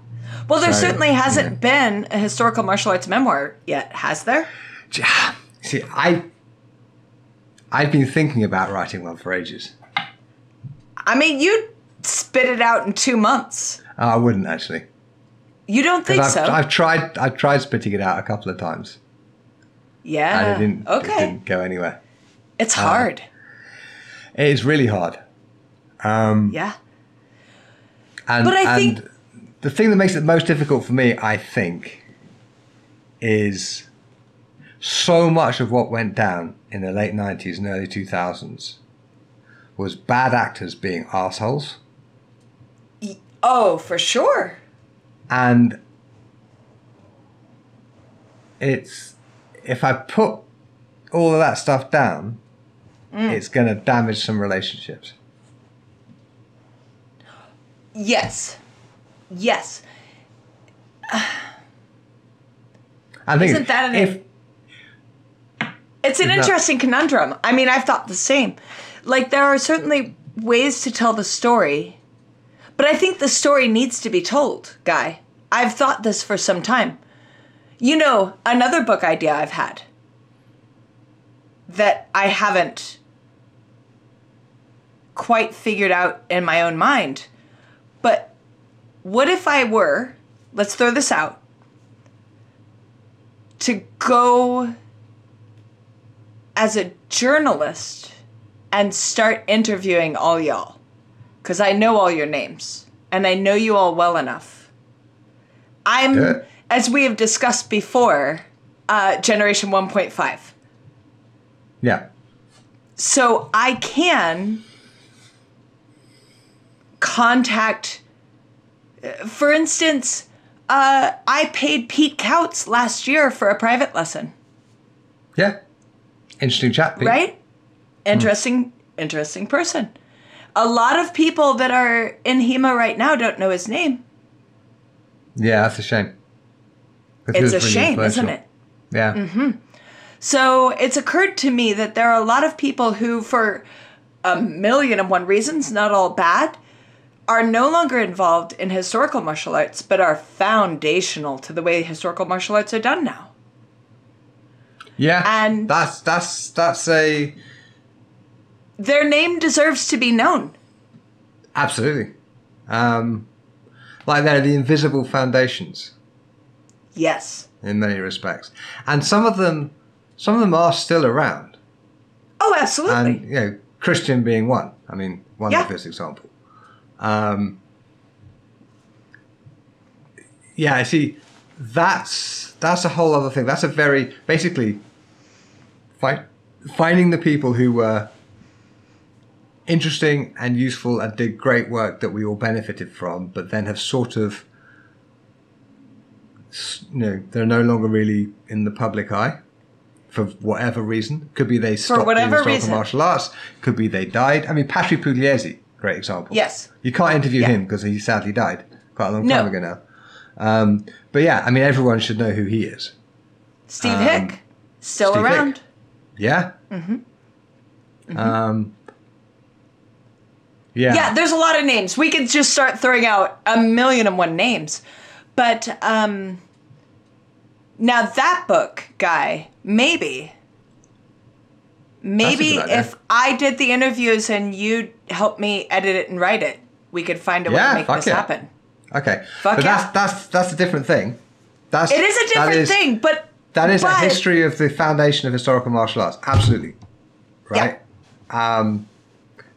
Speaker 2: Well, there
Speaker 1: So,
Speaker 2: certainly hasn't
Speaker 1: yeah.
Speaker 2: been a historical martial arts memoir yet, has there?
Speaker 1: See, I, I've been thinking about writing one for ages.
Speaker 2: I mean, you'd spit it out in two months.
Speaker 1: Oh, I wouldn't actually.
Speaker 2: You don't think
Speaker 1: I've,
Speaker 2: so?
Speaker 1: I've tried. I've tried spitting it out a couple of times,
Speaker 2: yeah.
Speaker 1: and it didn't.
Speaker 2: okay.
Speaker 1: It didn't go anywhere.
Speaker 2: It's hard.
Speaker 1: It is really hard. Um,
Speaker 2: yeah.
Speaker 1: And,
Speaker 2: But I think-
Speaker 1: the thing that makes it most difficult for me, I think, is so much of what went down in the late 90s and early 2000s was bad actors being assholes.
Speaker 2: Oh, for sure.
Speaker 1: And it's, if I put all of that stuff down,
Speaker 2: Mm.
Speaker 1: it's going to damage some relationships.
Speaker 2: Yes. Yes.
Speaker 1: I think
Speaker 2: Isn't that an-
Speaker 1: if
Speaker 2: It's an interesting conundrum. I mean, I've thought the same. Like, there are certainly ways to tell the story, but I think the story needs to be told, Guy. I've thought this for some time. You know, another book idea I've had that I haven't quite figured out in my own mind. But what if I were, let's throw this out, to go as a journalist and start interviewing all y'all. Because I know all your names and I know you all well enough. I'm,
Speaker 1: Yeah.
Speaker 2: as we have discussed before, uh, Generation 1.5.
Speaker 1: yeah,
Speaker 2: So I can contact, uh, for instance, uh, I paid Pete Kautz last year for a private lesson.
Speaker 1: yeah, interesting chat, Pete.
Speaker 2: right? Interesting, interesting person. A lot of people that are in HEMA right now don't know his name.
Speaker 1: Yeah, that's a shame.
Speaker 2: It's a shame, isn't it?
Speaker 1: Yeah. Mm-hmm.
Speaker 2: So it's occurred to me that there are a lot of people who, for a million and one reasons, not all bad, are no longer involved in historical martial arts, but are foundational to the way historical martial arts are done now.
Speaker 1: Yeah.
Speaker 2: And-
Speaker 1: that's that's that's a
Speaker 2: Their name deserves to be known.
Speaker 1: absolutely. Um like they're the invisible foundations
Speaker 2: Yes.
Speaker 1: in many respects. And some of them some of them are still around.
Speaker 2: Oh, absolutely.
Speaker 1: And you know, Christian being one. I mean, one
Speaker 2: Yeah.
Speaker 1: obvious example. Um yeah, I see, that's that's a whole other thing. That's a very basically fi- finding the people who were interesting and useful and did great work that we all benefited from, but then have sort of you know they're no longer really in the public eye for whatever reason. Could be they stopped doing historical martial arts. Could be they died. I mean, Patrick Pugliese, great example.
Speaker 2: Yes.
Speaker 1: You can't interview
Speaker 2: Yeah.
Speaker 1: him because he sadly died quite a long
Speaker 2: No.
Speaker 1: time ago now. Um, but yeah, I mean, everyone should know who he is.
Speaker 2: Steve
Speaker 1: Um,
Speaker 2: Hick, still
Speaker 1: Steve Hick.
Speaker 2: around.
Speaker 1: Yeah. Mm-hmm. Um, yeah.
Speaker 2: Yeah, there's a lot of names. We could just start throwing out a million and one names. But um now that book, guy, maybe maybe if I did the interviews and you helped me edit it and write it, we could find a way
Speaker 1: Yeah,
Speaker 2: to make this
Speaker 1: yeah.
Speaker 2: happen.
Speaker 1: Okay.
Speaker 2: Fuck
Speaker 1: but
Speaker 2: yeah.
Speaker 1: that's that's that's a different thing. That's
Speaker 2: It is a different
Speaker 1: is-
Speaker 2: thing, but
Speaker 1: That is
Speaker 2: but,
Speaker 1: a history of the foundation of historical martial arts. Absolutely. Right? Um,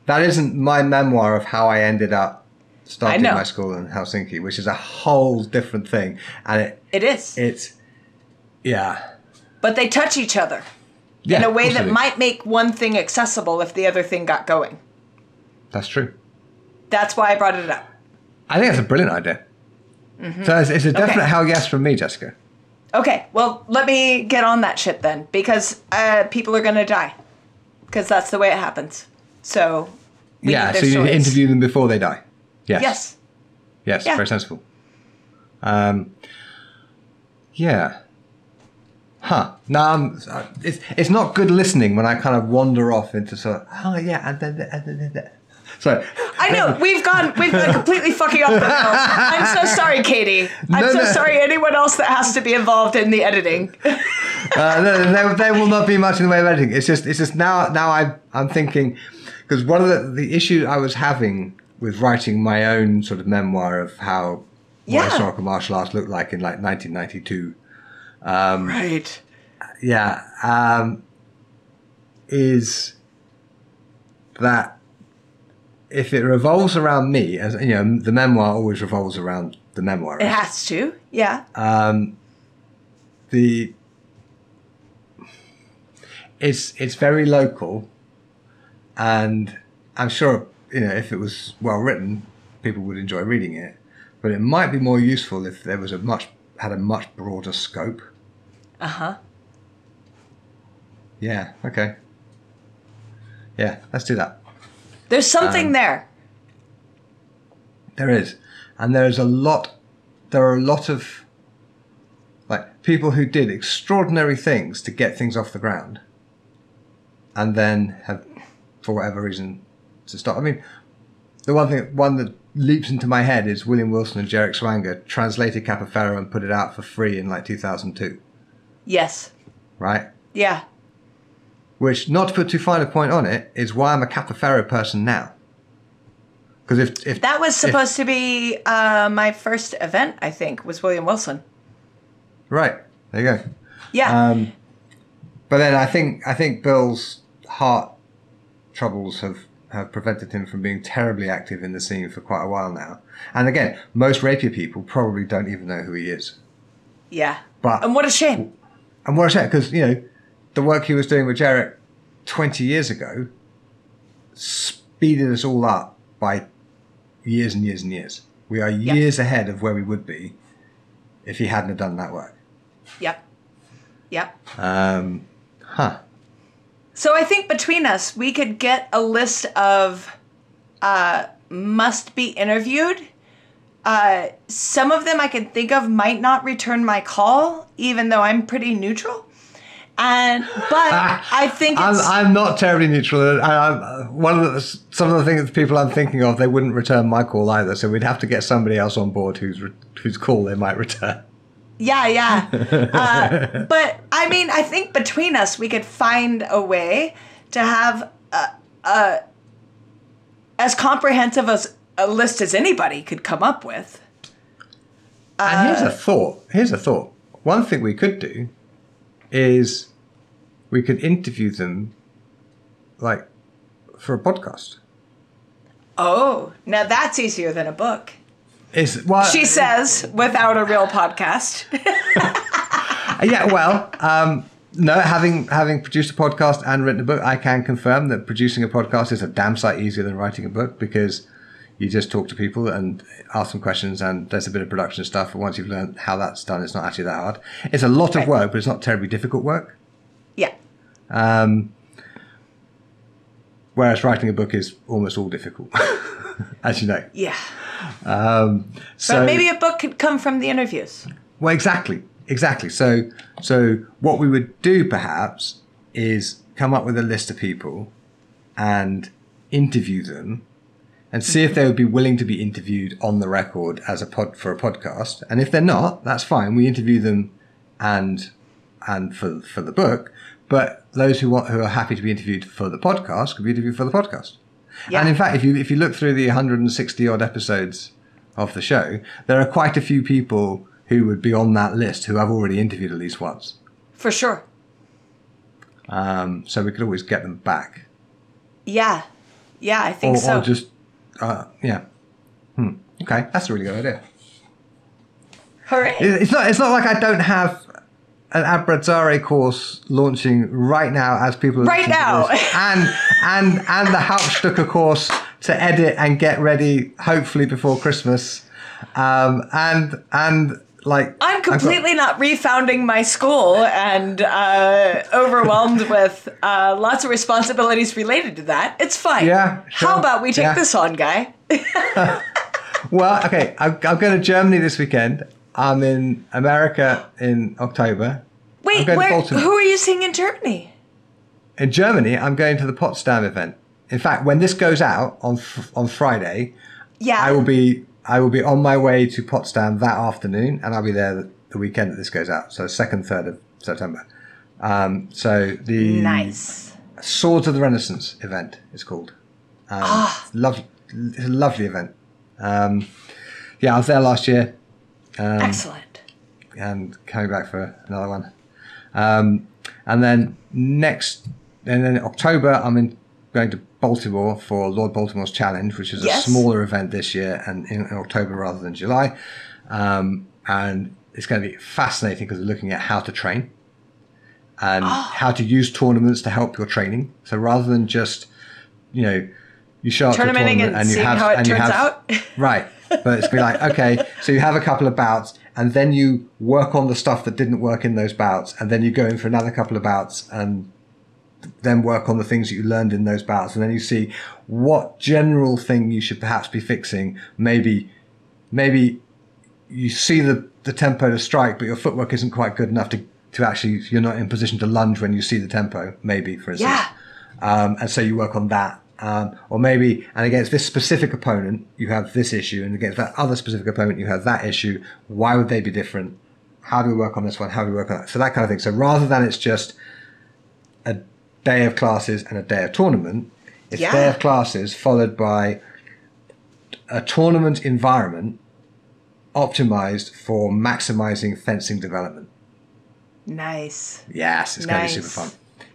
Speaker 1: that isn't my memoir of how I ended up starting my school in Helsinki, which is a whole different thing. And it,
Speaker 2: It is.
Speaker 1: it's, yeah.
Speaker 2: but they touch each other
Speaker 1: yeah
Speaker 2: in a way
Speaker 1: course
Speaker 2: that might make one thing accessible if the other thing got going.
Speaker 1: That's true.
Speaker 2: That's why I brought it up.
Speaker 1: I think that's a brilliant idea. So it's, it's a definite
Speaker 2: Mm-hmm. Okay.
Speaker 1: hell yes from me, Jessica.
Speaker 2: Okay, well, let me get on that shit then, because uh, people are gonna die, because that's the way it happens. So,
Speaker 1: yeah, so you to
Speaker 2: stories.
Speaker 1: interview them before they die. Yes.
Speaker 2: Yes.
Speaker 1: Yes,
Speaker 2: Yeah.
Speaker 1: very sensible. Um, yeah. Huh. No, um, it's it's not good listening when I kind of wander off into sort of oh yeah and then and then, and then. So
Speaker 2: I know we've gone we've gone completely fucking off the rails. I'm so sorry, Katie. I'm
Speaker 1: No,
Speaker 2: so
Speaker 1: no.
Speaker 2: sorry anyone else that has to be involved in the editing.
Speaker 1: uh, no, there, there will not be much in the way of editing. It's just it's just now now I I'm thinking because one of the the issue I was having with writing my own sort of memoir of how
Speaker 2: Yeah.
Speaker 1: what historical martial arts looked like in like 1992
Speaker 2: Right.
Speaker 1: yeah, um, is that if it revolves around me, as you know, the memoir always revolves around the memoir.
Speaker 2: It has to. Yeah.
Speaker 1: Um, the it's it's very local, and I'm sure you know if it was well written, people would enjoy reading it. But it might be more useful if there was a much had a much broader scope.
Speaker 2: Uh huh.
Speaker 1: Yeah. Okay. Yeah. Let's do that.
Speaker 2: There's something
Speaker 1: Um,
Speaker 2: there.
Speaker 1: There is, and there is a lot. There are a lot of like people who did extraordinary things to get things off the ground, and then have, for whatever reason, to stop. I mean, the one thing, one that leaps into my head is William Wilson and Jherek Swanger translated Capoferro and put it out for free in like 2002,
Speaker 2: Yes.
Speaker 1: right?
Speaker 2: Yeah.
Speaker 1: Which, not to put too fine a point on it, is why I'm a Capoferro person now. Because if, if
Speaker 2: That was
Speaker 1: if-
Speaker 2: supposed to be uh, my first event, I think, was William Wilson.
Speaker 1: right, there you go.
Speaker 2: Yeah.
Speaker 1: Um, but then I think I think Bill's heart troubles have, have prevented him from being terribly active in the scene for quite a while now. And again, most rapier people probably don't even know who he is.
Speaker 2: yeah.
Speaker 1: But
Speaker 2: And what a shame.
Speaker 1: and what a shame because you know the work he was doing with Jherek twenty years ago speeded us all up by years and years and years. We are
Speaker 2: Yep.
Speaker 1: years ahead of where we would be if he hadn't have done that work.
Speaker 2: Yep. Yep.
Speaker 1: Um, huh.
Speaker 2: So I think between us, we could get a list of uh, must be interviewed. Uh, some of them I can think of might not return my call, even though I'm pretty neutral. And but I think
Speaker 1: I'm, I'm not terribly neutral. I'm, one of the, some of the things people I'm thinking of, they wouldn't return my call either. So we'd have to get somebody else on board whose whose call they might return.
Speaker 2: yeah, yeah. Uh, but I mean, I think between us, we could find a way to have a, a as comprehensive as a list as anybody could come up with.
Speaker 1: and here's a thought. Here's a thought. One thing we could do is we could interview them, like, for a podcast.
Speaker 2: Oh, now that's easier than a book.
Speaker 1: Is well,
Speaker 2: She says without a real podcast.
Speaker 1: yeah. Well, um, no. Having having produced a podcast and written a book, I can confirm that producing a podcast is a damn sight easier than writing a book because you just talk to people and ask them questions, and there's a bit of production stuff. And once you've learned how that's done, it's not actually that hard. It's a lot of work, but it's not terribly difficult work.
Speaker 2: yeah.
Speaker 1: Um, whereas writing a book is almost all difficult, as you know.
Speaker 2: Yeah.
Speaker 1: Um, so
Speaker 2: But maybe a book could come from the interviews.
Speaker 1: Well, exactly, exactly. So, so what we would do perhaps is come up with a list of people and interview them and see if they would be willing to be interviewed on the record as a pod for a podcast. And if they're not, that's fine. We interview them and and for for the book. But those who want who are happy to be interviewed for the podcast could be interviewed for the podcast.
Speaker 2: Yeah.
Speaker 1: And in fact, if you if you look through the 160 odd episodes of the show, there are quite a few people who would be on that list who I've already interviewed at least once.
Speaker 2: For sure.
Speaker 1: Um, so we could always get them back,
Speaker 2: Yeah. Yeah, I think
Speaker 1: or,
Speaker 2: so.
Speaker 1: or just uh, yeah. Hmm. Okay, that's a really good idea.
Speaker 2: Hooray.
Speaker 1: It's not. It's not like I don't have an Abrazare course launching right now as people are
Speaker 2: Right now.
Speaker 1: and and and the Hauptstücke course to edit and get ready hopefully before Christmas, um, and and like
Speaker 2: I'm completely not refounding my school and uh, overwhelmed with uh, lots of responsibilities related to that. It's fine.
Speaker 1: Yeah, sure.
Speaker 2: How about we take
Speaker 1: Yeah.
Speaker 2: this on, guy?
Speaker 1: Well, okay, I'm, I'm going to Germany this weekend. I'm in America in October.
Speaker 2: Wait, where, who are you seeing in Germany?
Speaker 1: In Germany, I'm going to the Potsdam event. In fact, when this goes out on f- on Friday,
Speaker 2: Yeah.
Speaker 1: I will be I will be on my way to Potsdam that afternoon, and I'll be there the, weekend that this goes out. So second, third of September. Um, so the
Speaker 2: Nice.
Speaker 1: Swords of the Renaissance event is called. Um,
Speaker 2: Ah.
Speaker 1: lovely, it's a lovely event. Um, yeah, I was there last year Um,
Speaker 2: Excellent.
Speaker 1: and coming back for another one. Um, and then next, and then in October, I'm in, going to Baltimore for Lord Baltimore's Challenge, which is
Speaker 2: Yes.
Speaker 1: a smaller event this year and in, in October rather than July. Um, and it's going to be fascinating because we're looking at how to train and
Speaker 2: Ah.
Speaker 1: how to use tournaments to help your training. So rather than just, you know, you show up to a tournament
Speaker 2: and
Speaker 1: and you have
Speaker 2: how it
Speaker 1: and you
Speaker 2: turns
Speaker 1: have
Speaker 2: out.
Speaker 1: Right. But it's be like, okay, so you have a couple of bouts and then you work on the stuff that didn't work in those bouts and then you go in for another couple of bouts and then work on the things that you learned in those bouts and then you see what general thing you should perhaps be fixing. Maybe, maybe you see the, the tempo to strike, but your footwork isn't quite good enough to, to actually, you're not in position to lunge when you see the tempo, maybe, for instance.
Speaker 2: Yeah.
Speaker 1: Um, and so you work on that. Um, or maybe, and against this specific opponent, you have this issue, and against that other specific opponent, you have that issue. Why would they be different? How do we work on this one? How do we work on that? So that kind of thing. So rather than it's just day of classes and a day of tournament, it's
Speaker 2: Yeah.
Speaker 1: day of classes followed by a tournament environment optimized for maximizing fencing development.
Speaker 2: Nice.
Speaker 1: Yes, it's going to be super fun.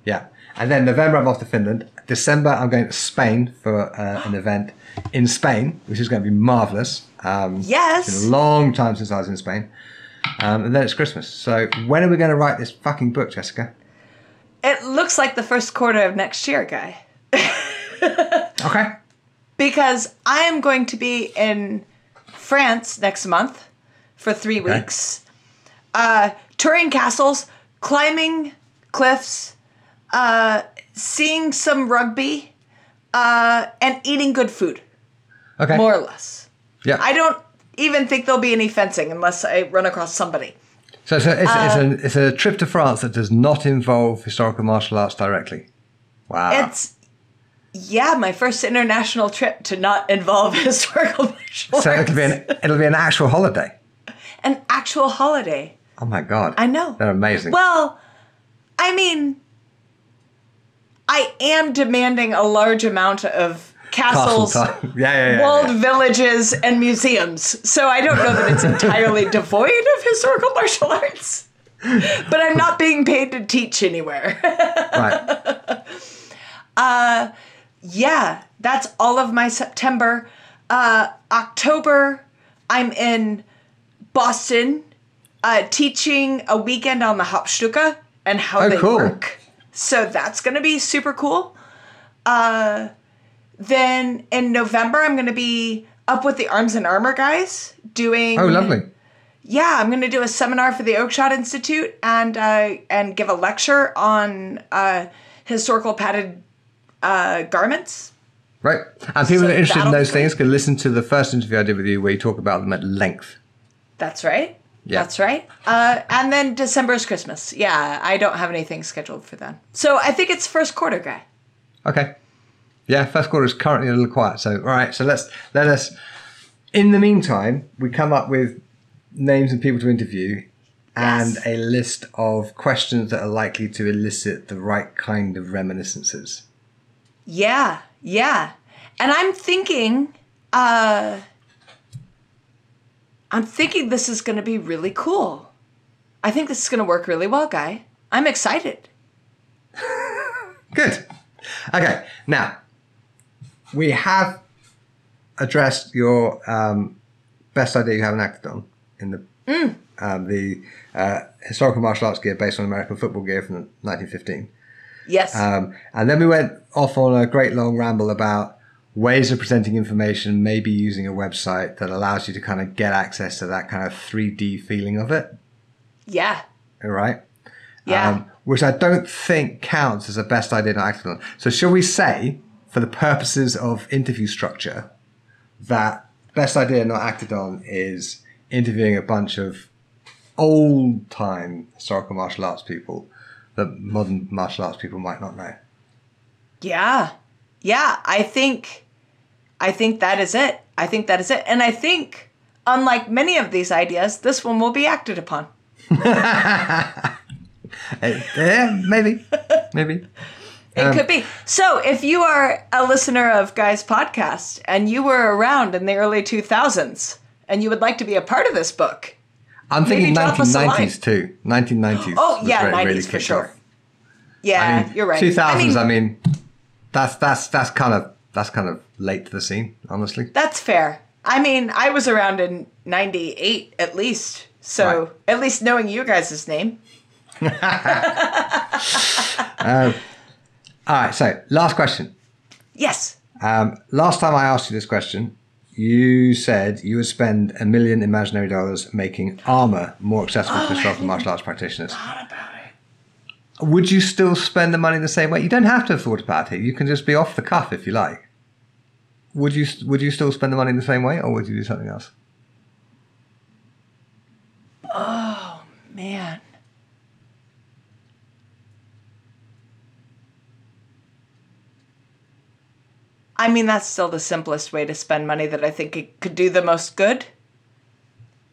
Speaker 1: Yeah. And then November, I'm off to Finland. December, I'm going to Spain for uh, an event in Spain, which is going to be marvelous. Um,
Speaker 2: Yes.
Speaker 1: It's been a long time since I was in Spain. Um, and then it's Christmas. So when are we going to write this fucking book, Jessica?
Speaker 2: It looks like the first quarter of next year, guy.
Speaker 1: Okay.
Speaker 2: Because I am going to be in France next month for three
Speaker 1: Okay.
Speaker 2: weeks, uh, touring castles, climbing cliffs, uh, seeing some rugby, uh, and eating good food,
Speaker 1: Okay.
Speaker 2: more or less.
Speaker 1: Yeah.
Speaker 2: I don't even think there'll be any fencing unless I run across somebody.
Speaker 1: So it's,
Speaker 2: Uh,
Speaker 1: it's, a, it's a trip to France that does not involve historical martial arts directly. Wow.
Speaker 2: It's yeah, my first international trip to not involve historical martial
Speaker 1: so
Speaker 2: arts.
Speaker 1: it'll be an it'll be an actual holiday.
Speaker 2: an actual holiday.
Speaker 1: Oh my god.
Speaker 2: I know.
Speaker 1: They're amazing.
Speaker 2: Well, I mean, I am demanding a large amount of castles.
Speaker 1: Yeah, yeah, yeah.
Speaker 2: walled villages, and museums. So I don't know that it's entirely devoid of historical martial arts. But I'm not being paid to teach anywhere.
Speaker 1: Right.
Speaker 2: yeah, that's all of my September. Uh, October, I'm in Boston uh, teaching a weekend on the Hauptstücke and how
Speaker 1: Oh,
Speaker 2: they
Speaker 1: cool.
Speaker 2: work. So that's going to be super cool. Uh, then in November, I'm going to be up with the Arms and Armor guys doing.
Speaker 1: Oh, lovely.
Speaker 2: Yeah, I'm going to do a seminar for the Oakeshott Institute and uh, and give a lecture on uh, historical padded uh, garments.
Speaker 1: Right. And people
Speaker 2: So
Speaker 1: that are interested in those things can listen to the first interview I did with you where you talk about them at length.
Speaker 2: That's right.
Speaker 1: Yeah.
Speaker 2: That's right. Uh, and then December is Christmas. Yeah, I don't have anything scheduled for then. So I think it's first quarter, guy.
Speaker 1: Okay. Yeah, first quarter is currently a little quiet. So, all right. So let's let us. In the meantime, we come up with names and people to interview, and
Speaker 2: Yes.
Speaker 1: a list of questions that are likely to elicit the right kind of reminiscences.
Speaker 2: Yeah, yeah. And I'm thinking, uh, I'm thinking this is going to be really cool. I think this is going to work really well, guy. I'm excited.
Speaker 1: Good. Okay. Now, we have addressed your um, best idea you haven't acted on in the um, the uh, historical martial arts gear based on American football gear from 1915.
Speaker 2: Yes.
Speaker 1: Um, and then we went off on a great long ramble about ways of presenting information, maybe using a website that allows you to kind of get access to that kind of 3D feeling of it.
Speaker 2: Yeah.
Speaker 1: All right.
Speaker 2: Yeah.
Speaker 1: Um, which I don't think counts as a best idea not acted on. So shall we say, for the purposes of interview structure, that best idea not acted on is interviewing a bunch of old time historical martial arts people that modern martial arts people might not know.
Speaker 2: Yeah. Yeah, I think I think that is it. I think that is it. And I think unlike many of these ideas, this one will be acted upon.
Speaker 1: Eh, yeah, maybe. maybe.
Speaker 2: It
Speaker 1: Um,
Speaker 2: could be. So, if you are a listener of Guy's podcast and you were around in the early 2000s and you would like to be a part of this book,
Speaker 1: I'm thinking
Speaker 2: drop
Speaker 1: 1990s too. 1990s.
Speaker 2: Oh, yeah,
Speaker 1: where
Speaker 2: 90s
Speaker 1: really
Speaker 2: for sure.
Speaker 1: off.
Speaker 2: yeah,
Speaker 1: I mean,
Speaker 2: you're right.
Speaker 1: 2000s.
Speaker 2: I
Speaker 1: I
Speaker 2: mean,
Speaker 1: mean, that's that's that's kind of that's kind of late to the scene, honestly.
Speaker 2: that's fair. I mean, I was around in 98 at least. So,
Speaker 1: Right.
Speaker 2: at least knowing you guys' name.
Speaker 1: All right. So, last question.
Speaker 2: Yes.
Speaker 1: Um, last time I asked you this question, you said you would spend a million imaginary dollars making armor more accessible
Speaker 2: Oh,
Speaker 1: to historical martial arts practitioners. About it. Would you still spend the money the same way? You don't have to have thought about it. You can just be off the cuff if you like. Would you Would you still spend the money the same way, or would you do something else?
Speaker 2: Oh man. I mean, that's still the simplest way to spend money that I think it could do the most good.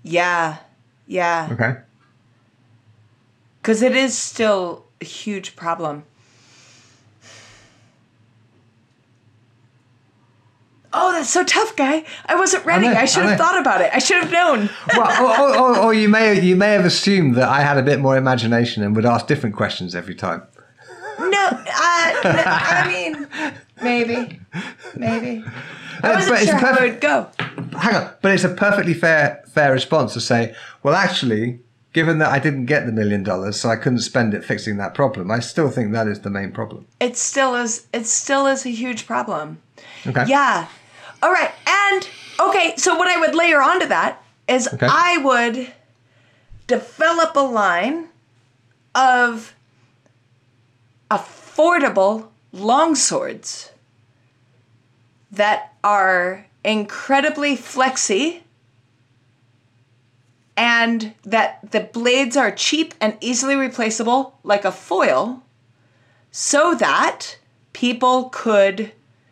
Speaker 2: Yeah. Yeah.
Speaker 1: Okay.
Speaker 2: Because it is still a huge problem. Oh, that's so tough, guy. I wasn't ready.
Speaker 1: know,
Speaker 2: I, should
Speaker 1: I
Speaker 2: have thought about it. I should have known.
Speaker 1: Well, or, or, or, or you may you may have assumed that I had a bit more imagination and would ask different questions every time.
Speaker 2: Uh, I mean, maybe, maybe. I wasn't
Speaker 1: but it's
Speaker 2: sure how it would go.
Speaker 1: Hang on, but it's a perfectly fair fair response to say, well, actually, given that I didn't get the million dollars, so I couldn't spend it fixing that problem, I still think that is the main problem.
Speaker 2: It still is. It still is a huge problem.
Speaker 1: Okay.
Speaker 2: Yeah. All right. And okay, so what I would layer onto that is
Speaker 1: Okay.
Speaker 2: I would develop a line of affordable longswords that are incredibly flexy and that the blades are cheap and easily replaceable like a foil so that people could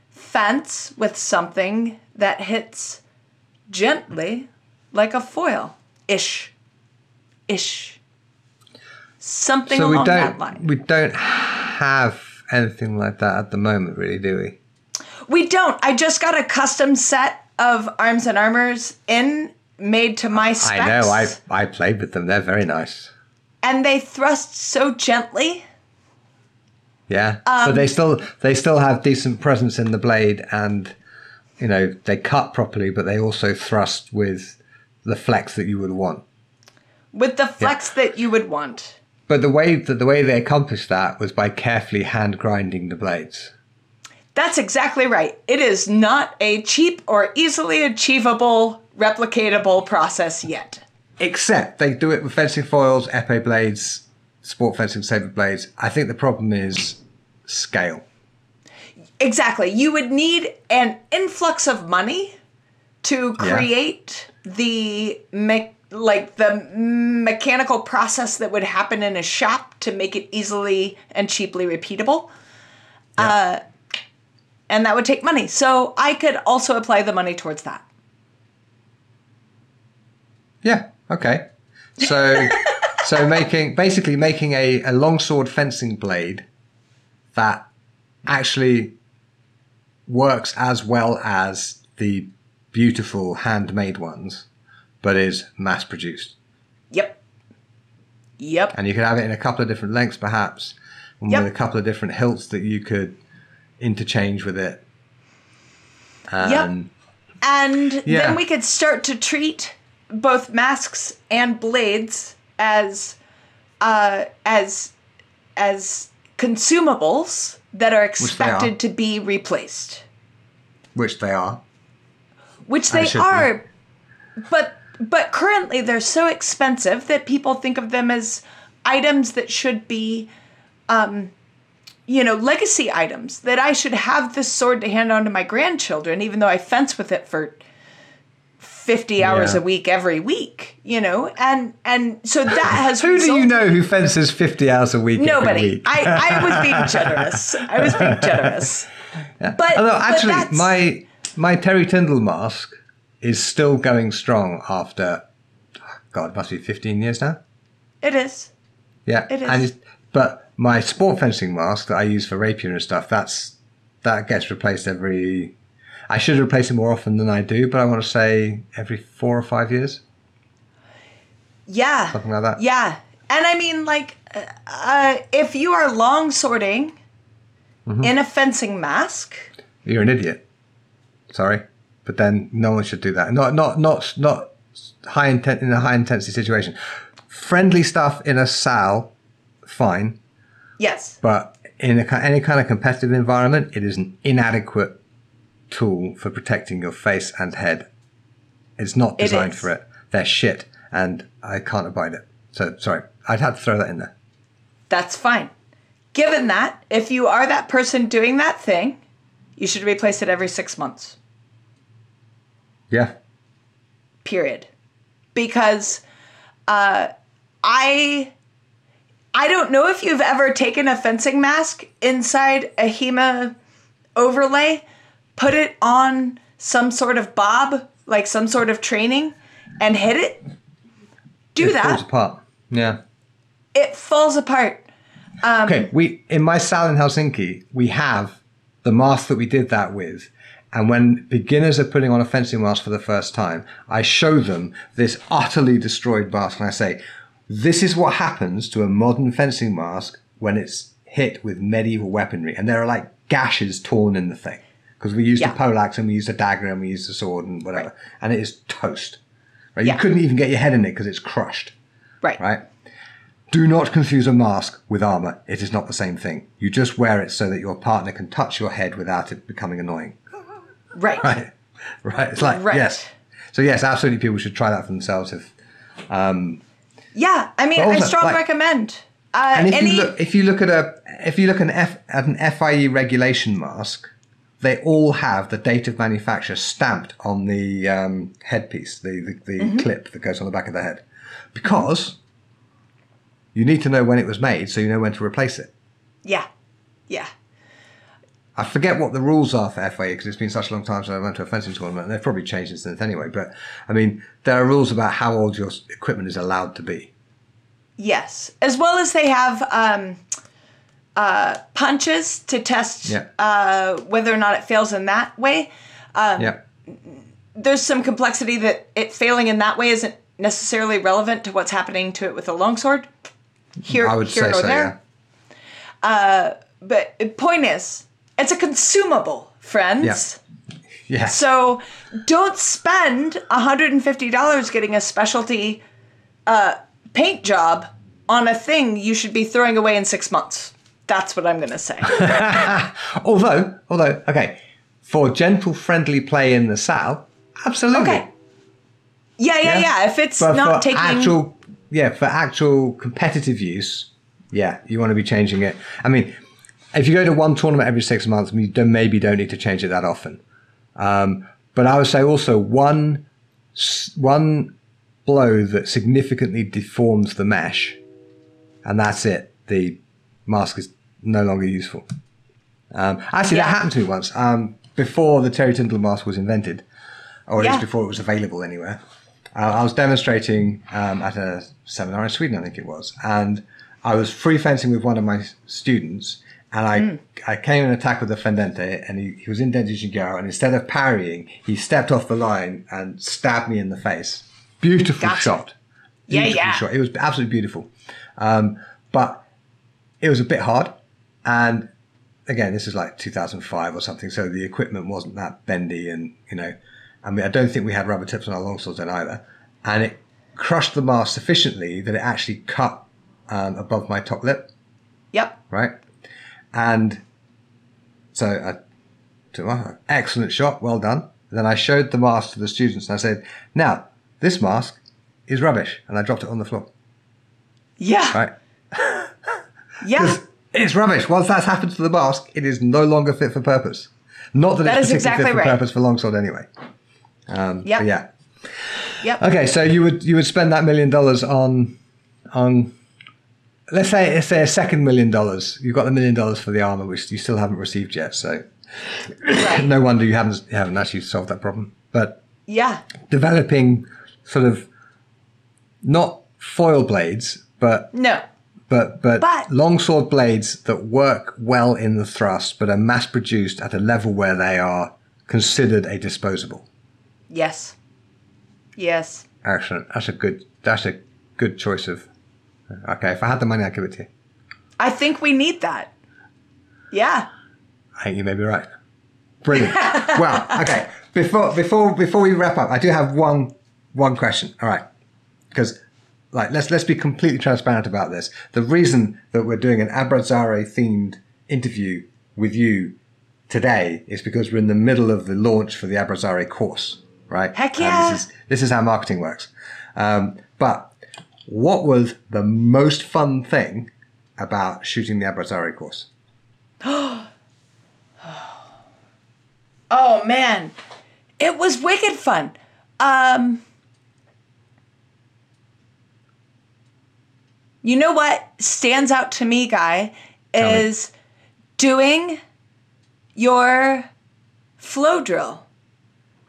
Speaker 2: fence with something that hits gently like a foil. Ish. Ish something
Speaker 1: So we
Speaker 2: along that line
Speaker 1: we don't have anything like that at the moment, really, do we?
Speaker 2: we don't i just got a custom set of arms and armors in made to my specs
Speaker 1: I know. I I played with them. They're very nice.
Speaker 2: and they thrust so gently
Speaker 1: Yeah,
Speaker 2: Um,
Speaker 1: but they still they still have decent presence in the blade, and you know they cut properly, but they also thrust with the flex that you would want.
Speaker 2: with the flex that you would want
Speaker 1: But the way that the way they accomplished that was by carefully hand grinding the blades.
Speaker 2: That's exactly right. It is not a cheap or easily achievable, replicatable process yet.
Speaker 1: Except they do it with fencing foils, epee blades, sport fencing saber blades. I think the problem is scale.
Speaker 2: Exactly. You would need an influx of money to
Speaker 1: Yeah.
Speaker 2: create the me- like the mechanical process that would happen in a shop to make it easily and cheaply repeatable. Uh, and that would take money. So I could also apply the money towards that.
Speaker 1: Yeah. Okay. So, so making basically making a, a longsword fencing blade that actually works as well as the beautiful handmade ones, but is mass produced.
Speaker 2: Yep. Yep.
Speaker 1: And you could have it in a couple of different lengths, perhaps, and
Speaker 2: Yep.
Speaker 1: with a couple of different hilts that you could interchange with it. And
Speaker 2: And
Speaker 1: Yeah.
Speaker 2: then we could start to treat both masks and blades as uh, as as consumables that are
Speaker 1: they are.
Speaker 2: expected to be replaced,
Speaker 1: which they are.
Speaker 2: which they
Speaker 1: should be.
Speaker 2: are. But but currently they're so expensive that people think of them as items that should be um you know legacy items that i should have this sword to hand on to my grandchildren even though i fence with it for 50 hours
Speaker 1: Yeah.
Speaker 2: a week every week you know and and so that has
Speaker 1: Who do you know who fences 50 hours a week?
Speaker 2: nobody
Speaker 1: week?
Speaker 2: i i was being generous i was being generous but
Speaker 1: Although actually,
Speaker 2: that's-
Speaker 1: my my Terry Tyndall mask is still going strong after, God, it must be 15 years now.
Speaker 2: it is
Speaker 1: Yeah,
Speaker 2: It is.
Speaker 1: And it's, but my sport fencing mask that I use for rapier and stuff, that's that gets replaced every. I should replace it more often than I do, but I want to say every four or five years,
Speaker 2: yeah
Speaker 1: something like that.
Speaker 2: Yeah. And I mean, like, uh, uh, if you are long sorting
Speaker 1: Mm-hmm.
Speaker 2: in a fencing mask,
Speaker 1: You're an idiot. Sorry, but then no one should do that. Not not not not high intent in a high intensity situation. Friendly stuff in a salle, fine,
Speaker 2: yes.
Speaker 1: but in a, any kind of competitive environment, it is an inadequate tool for protecting your face and head. It's not designed
Speaker 2: is.
Speaker 1: for it. They're shit, and I can't abide it. So sorry, I'd have to throw that in there.
Speaker 2: That's fine. Given that, if you are that person doing that thing, you should replace it every six months,
Speaker 1: Yeah,
Speaker 2: period. Because uh, I. I don't know if you've ever taken a fencing mask inside a HEMA overlay, put it on some sort of bob, like some sort of training, and hit it. Do
Speaker 1: it
Speaker 2: that.
Speaker 1: falls apart. Yeah.
Speaker 2: it falls apart. Um,
Speaker 1: Okay, we in my salle in Helsinki, we have the mask that we did that with. And when beginners are putting on a fencing mask for the first time, I show them this utterly destroyed mask and I say, this is what happens to a modern fencing mask when it's hit with medieval weaponry. And there are like gashes torn in the thing. Because we used
Speaker 2: Yeah.
Speaker 1: a poleaxe and we used a dagger and we used a sword and whatever.
Speaker 2: Right.
Speaker 1: And it is toast. Right?
Speaker 2: Yeah.
Speaker 1: You couldn't even get your head in it because it's crushed
Speaker 2: Right.
Speaker 1: right? Do not confuse a mask with armor. It is not the same thing. You just wear it so that your partner can touch your head without it becoming annoying.
Speaker 2: Right.
Speaker 1: Right? Right. It's like
Speaker 2: Right.
Speaker 1: yes. So yes, absolutely. People should try that for themselves. If um,
Speaker 2: Yeah. I mean,
Speaker 1: But
Speaker 2: I strongly
Speaker 1: like-
Speaker 2: recommend. Uh,
Speaker 1: and if
Speaker 2: any,
Speaker 1: you look, if you look at a, if you look an F, at an FIE regulation mask, they all have the date of manufacture stamped on the um, headpiece, the the, the
Speaker 2: Mm-hmm.
Speaker 1: clip that goes on the back of the head, because you need to know when it was made, so you know when to replace it.
Speaker 2: yeah. Yeah.
Speaker 1: I forget what the rules are for FIE because it's been such a long time since I went to a fencing tournament. And they've probably changed it since anyway. But I mean, there are rules about how old your equipment is allowed to be.
Speaker 2: Yes. As well as they have um, uh, punches to test
Speaker 1: Yeah.
Speaker 2: uh, whether or not it fails in that way. Um,
Speaker 1: yeah,
Speaker 2: There's some complexity that it failing in that way isn't necessarily relevant to what's happening to it with a longsword. Here,
Speaker 1: I would
Speaker 2: here
Speaker 1: say
Speaker 2: nor
Speaker 1: so.
Speaker 2: there.
Speaker 1: Yeah,
Speaker 2: But the point is, it's a consumable, friends.
Speaker 1: yeah.
Speaker 2: So don't spend $150 getting a specialty uh, paint job on a thing you should be throwing away in six months. That's what I'm going to say.
Speaker 1: although, although, okay, for gentle, friendly play in the salle, absolutely.
Speaker 2: Okay. Yeah, yeah, yeah. If it's
Speaker 1: But
Speaker 2: not taking.
Speaker 1: actual, yeah, for actual competitive use, yeah, you want to be changing it. I mean, if you go to one tournament every six months, you don't, maybe don't need to change it that often. Um, but I would say also one one blow that significantly deforms the mesh, and that's it. The mask is no longer useful. Um, actually, that happened to me once um, before the Terry Tyndall mask was invented, or at
Speaker 2: Yeah.
Speaker 1: least before it was available anywhere. Uh, I was demonstrating um, at a seminar in Sweden, I think it was, and I was free fencing with one of my students, and I
Speaker 2: Hmm.
Speaker 1: I came in attack with the fendente, and he, he was in Dente di Zenghiaro, and instead of parrying, he stepped off the line and stabbed me in the face. Beautiful
Speaker 2: Gotcha.
Speaker 1: shot.
Speaker 2: Yeah,
Speaker 1: Beautiful
Speaker 2: yeah.
Speaker 1: shot. It was absolutely beautiful, um, but it was a bit hard, and again, this is like 2005 or something, so the equipment wasn't that bendy, and you know, I mean, I don't think we had rubber tips on our longswords then either, and it crushed the mask sufficiently that it actually cut um, above my top lip,
Speaker 2: Yep.
Speaker 1: right, and so I took excellent shot, well done. Then I showed the mask to the students, and I said, "Now, this mask is rubbish, and I dropped it on the floor.
Speaker 2: Yeah.
Speaker 1: Right?
Speaker 2: Yeah.
Speaker 1: It's rubbish. Once that's happened to the mask, it is no longer fit for purpose. Not that,
Speaker 2: That
Speaker 1: it's
Speaker 2: is exactly
Speaker 1: fit for
Speaker 2: right.
Speaker 1: purpose for longsword anyway. Um,
Speaker 2: Yep.
Speaker 1: yeah.
Speaker 2: Yep.
Speaker 1: Okay, so you would you would spend that million dollars on on let's say let's say a second million dollars. You've got the million dollars for the armor, which you still haven't received yet. So
Speaker 2: Right.
Speaker 1: no wonder you haven't you haven't actually solved that problem. But
Speaker 2: Yeah.
Speaker 1: developing sort of not foil blades, but
Speaker 2: No.
Speaker 1: but but,
Speaker 2: But-
Speaker 1: longsword blades that work well in the thrust, but are mass produced at a level where they are considered a disposable.
Speaker 2: Yes. Yes.
Speaker 1: Excellent. That's a good. That's a good choice of. Okay, if I had the money, I'd give it to you.
Speaker 2: I think we need that. Yeah.
Speaker 1: I think you may be right. Brilliant. well, okay. Before before before we wrap up, I do have one one question. All right, because like let's let's be completely transparent about this. The reason that we're doing an Abrazare themed interview with you today is because we're in the middle of the launch for the Abrazare course, right?
Speaker 2: Heck yeah.
Speaker 1: this is this is how marketing works. Um, but what was the most fun thing about shooting the Abrazare course?
Speaker 2: Oh man. It was wicked fun. Um You know what stands out to me, guy,
Speaker 1: me.
Speaker 2: is doing your flow drill.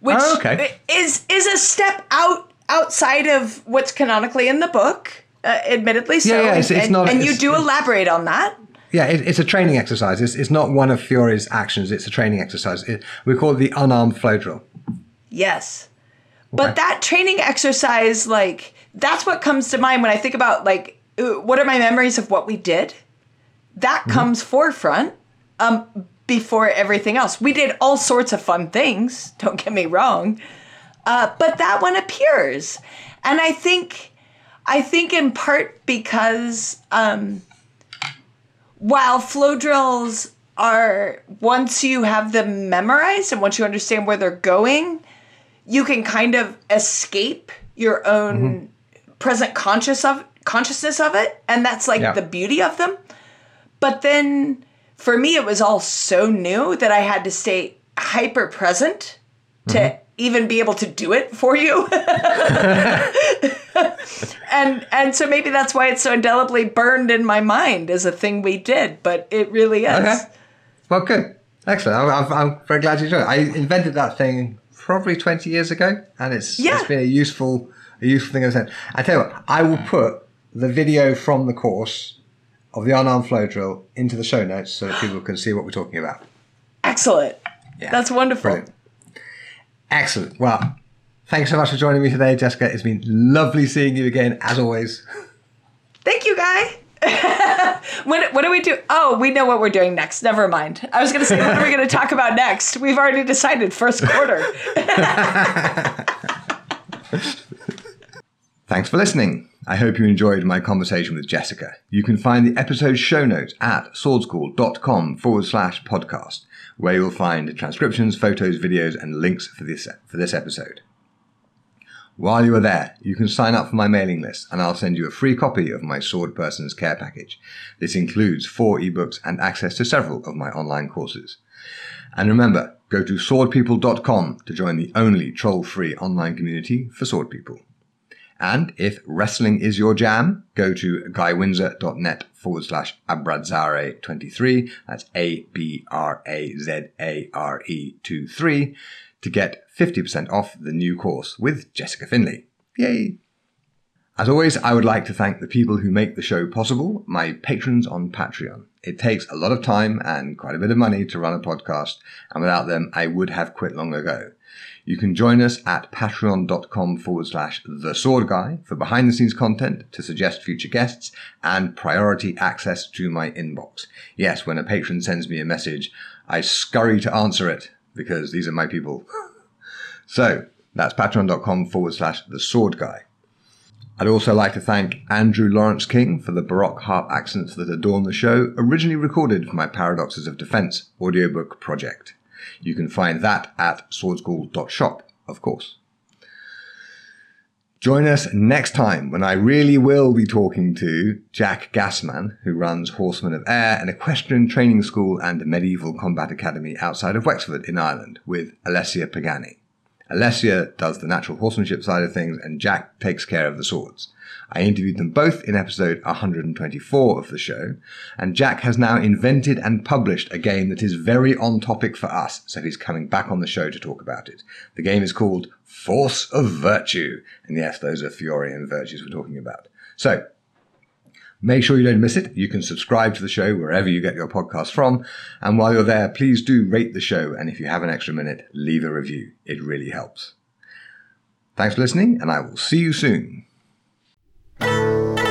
Speaker 2: Which
Speaker 1: Oh, okay.
Speaker 2: is is a step out outside of what's canonically in the book, uh, admittedly so.
Speaker 1: Yeah, yeah, it's- it's
Speaker 2: and,
Speaker 1: not-
Speaker 2: and you do elaborate on that.
Speaker 1: Yeah, it, it's a training exercise. It's, it's not one of Fiore's actions. It's a training exercise. It, we call it the unarmed flow drill.
Speaker 2: Yes. But that training exercise, like, that's what comes to mind when I think about, like, uh, what are my memories of what we did? That comes forefront um, before everything else. We did all sorts of fun things, don't get me wrong. Uh, but that one appears. And I think, I think in part because um, while flow drills are, once you have them memorized and once you understand where they're going, you can kind of escape your own present conscious of consciousness of it and that's like
Speaker 1: Yeah.
Speaker 2: the beauty of them but then for me it was all so new that i had to stay hyper present to even be able to do it for you and and so maybe that's why it's so indelibly burned in my mind as a thing we did but it really is
Speaker 1: Okay. Well, good. Excellent. I'm, I'm, very glad you enjoyed it. I invented that thing probably 20 years ago, and it's,
Speaker 2: Yeah.
Speaker 1: it's been a useful, a useful thing I've said. I tell you what, I will put the video from the course of the unarmed flow drill into the show notes so that people can see what we're talking about.
Speaker 2: excellent
Speaker 1: Yeah.
Speaker 2: that's wonderful
Speaker 1: Brilliant. Excellent. Well, thanks so much for joining me today, Jessica. It's been lovely seeing you again, as always.
Speaker 2: Thank you, guy. what, what do we do? Oh, we know what we're doing next. Never mind. I was going to say, what are we going to talk about next? We've already decided first quarter.
Speaker 1: Thanks for listening. I hope you enjoyed my conversation with Jessica. You can find the episode show notes at swordschool.com forward slash podcast, where you'll find transcriptions, photos, videos, and links for this, for this episode. While you are there, you can sign up for my mailing list and I'll send you a free copy of my Sword Person's Care Package. This includes four ebooks and access to several of my online courses. And remember, go to swordpeople.com to join the only troll-free online community for sword people. And if wrestling is your jam, go to guywindsor.net forward slash abrazare23. That's A B R A Z A R E 2 3 to get 50% off the new course with Jessica Finley. Yay! As always, I would like to thank the people who make the show possible, my patrons on Patreon. It takes a lot of time and quite a bit of money to run a podcast, and without them, I would have quit long ago. You can join us at patreon.com forward slash the sword guy for behind the scenes content to suggest future guests and priority access to my inbox. Yes, when a patron sends me a message, I scurry to answer it because these are my people. so that's patreon.com forward slash the sword guy. I'd also like to thank Andrew Lawrence King for the Baroque harp accents that adorn the show, originally recorded for my Paradoxes of Defense audiobook project. You can find that at swordschool.shop, of course. Join us next time when I really will be talking to Jack Gassman, who runs Horsemen of Air, an equestrian training school and medieval combat academy outside of Wexford in Ireland, with Alessia Pagani. Alessia does the natural horsemanship side of things, and Jack takes care of the swords. I interviewed them both in episode 124 of the show, and Jack has now invented and published a game that is very on topic for us, so he's coming back on the show to talk about it. The game is called Force of Virtue, and yes, those are Fiorian virtues we're talking about. So, Make sure you don't miss it. You can subscribe to the show wherever you get your podcast from. And while you're there, please do rate the show. And if you have an extra minute, leave a review. It really helps. Thanks for listening, and I will see you soon. Música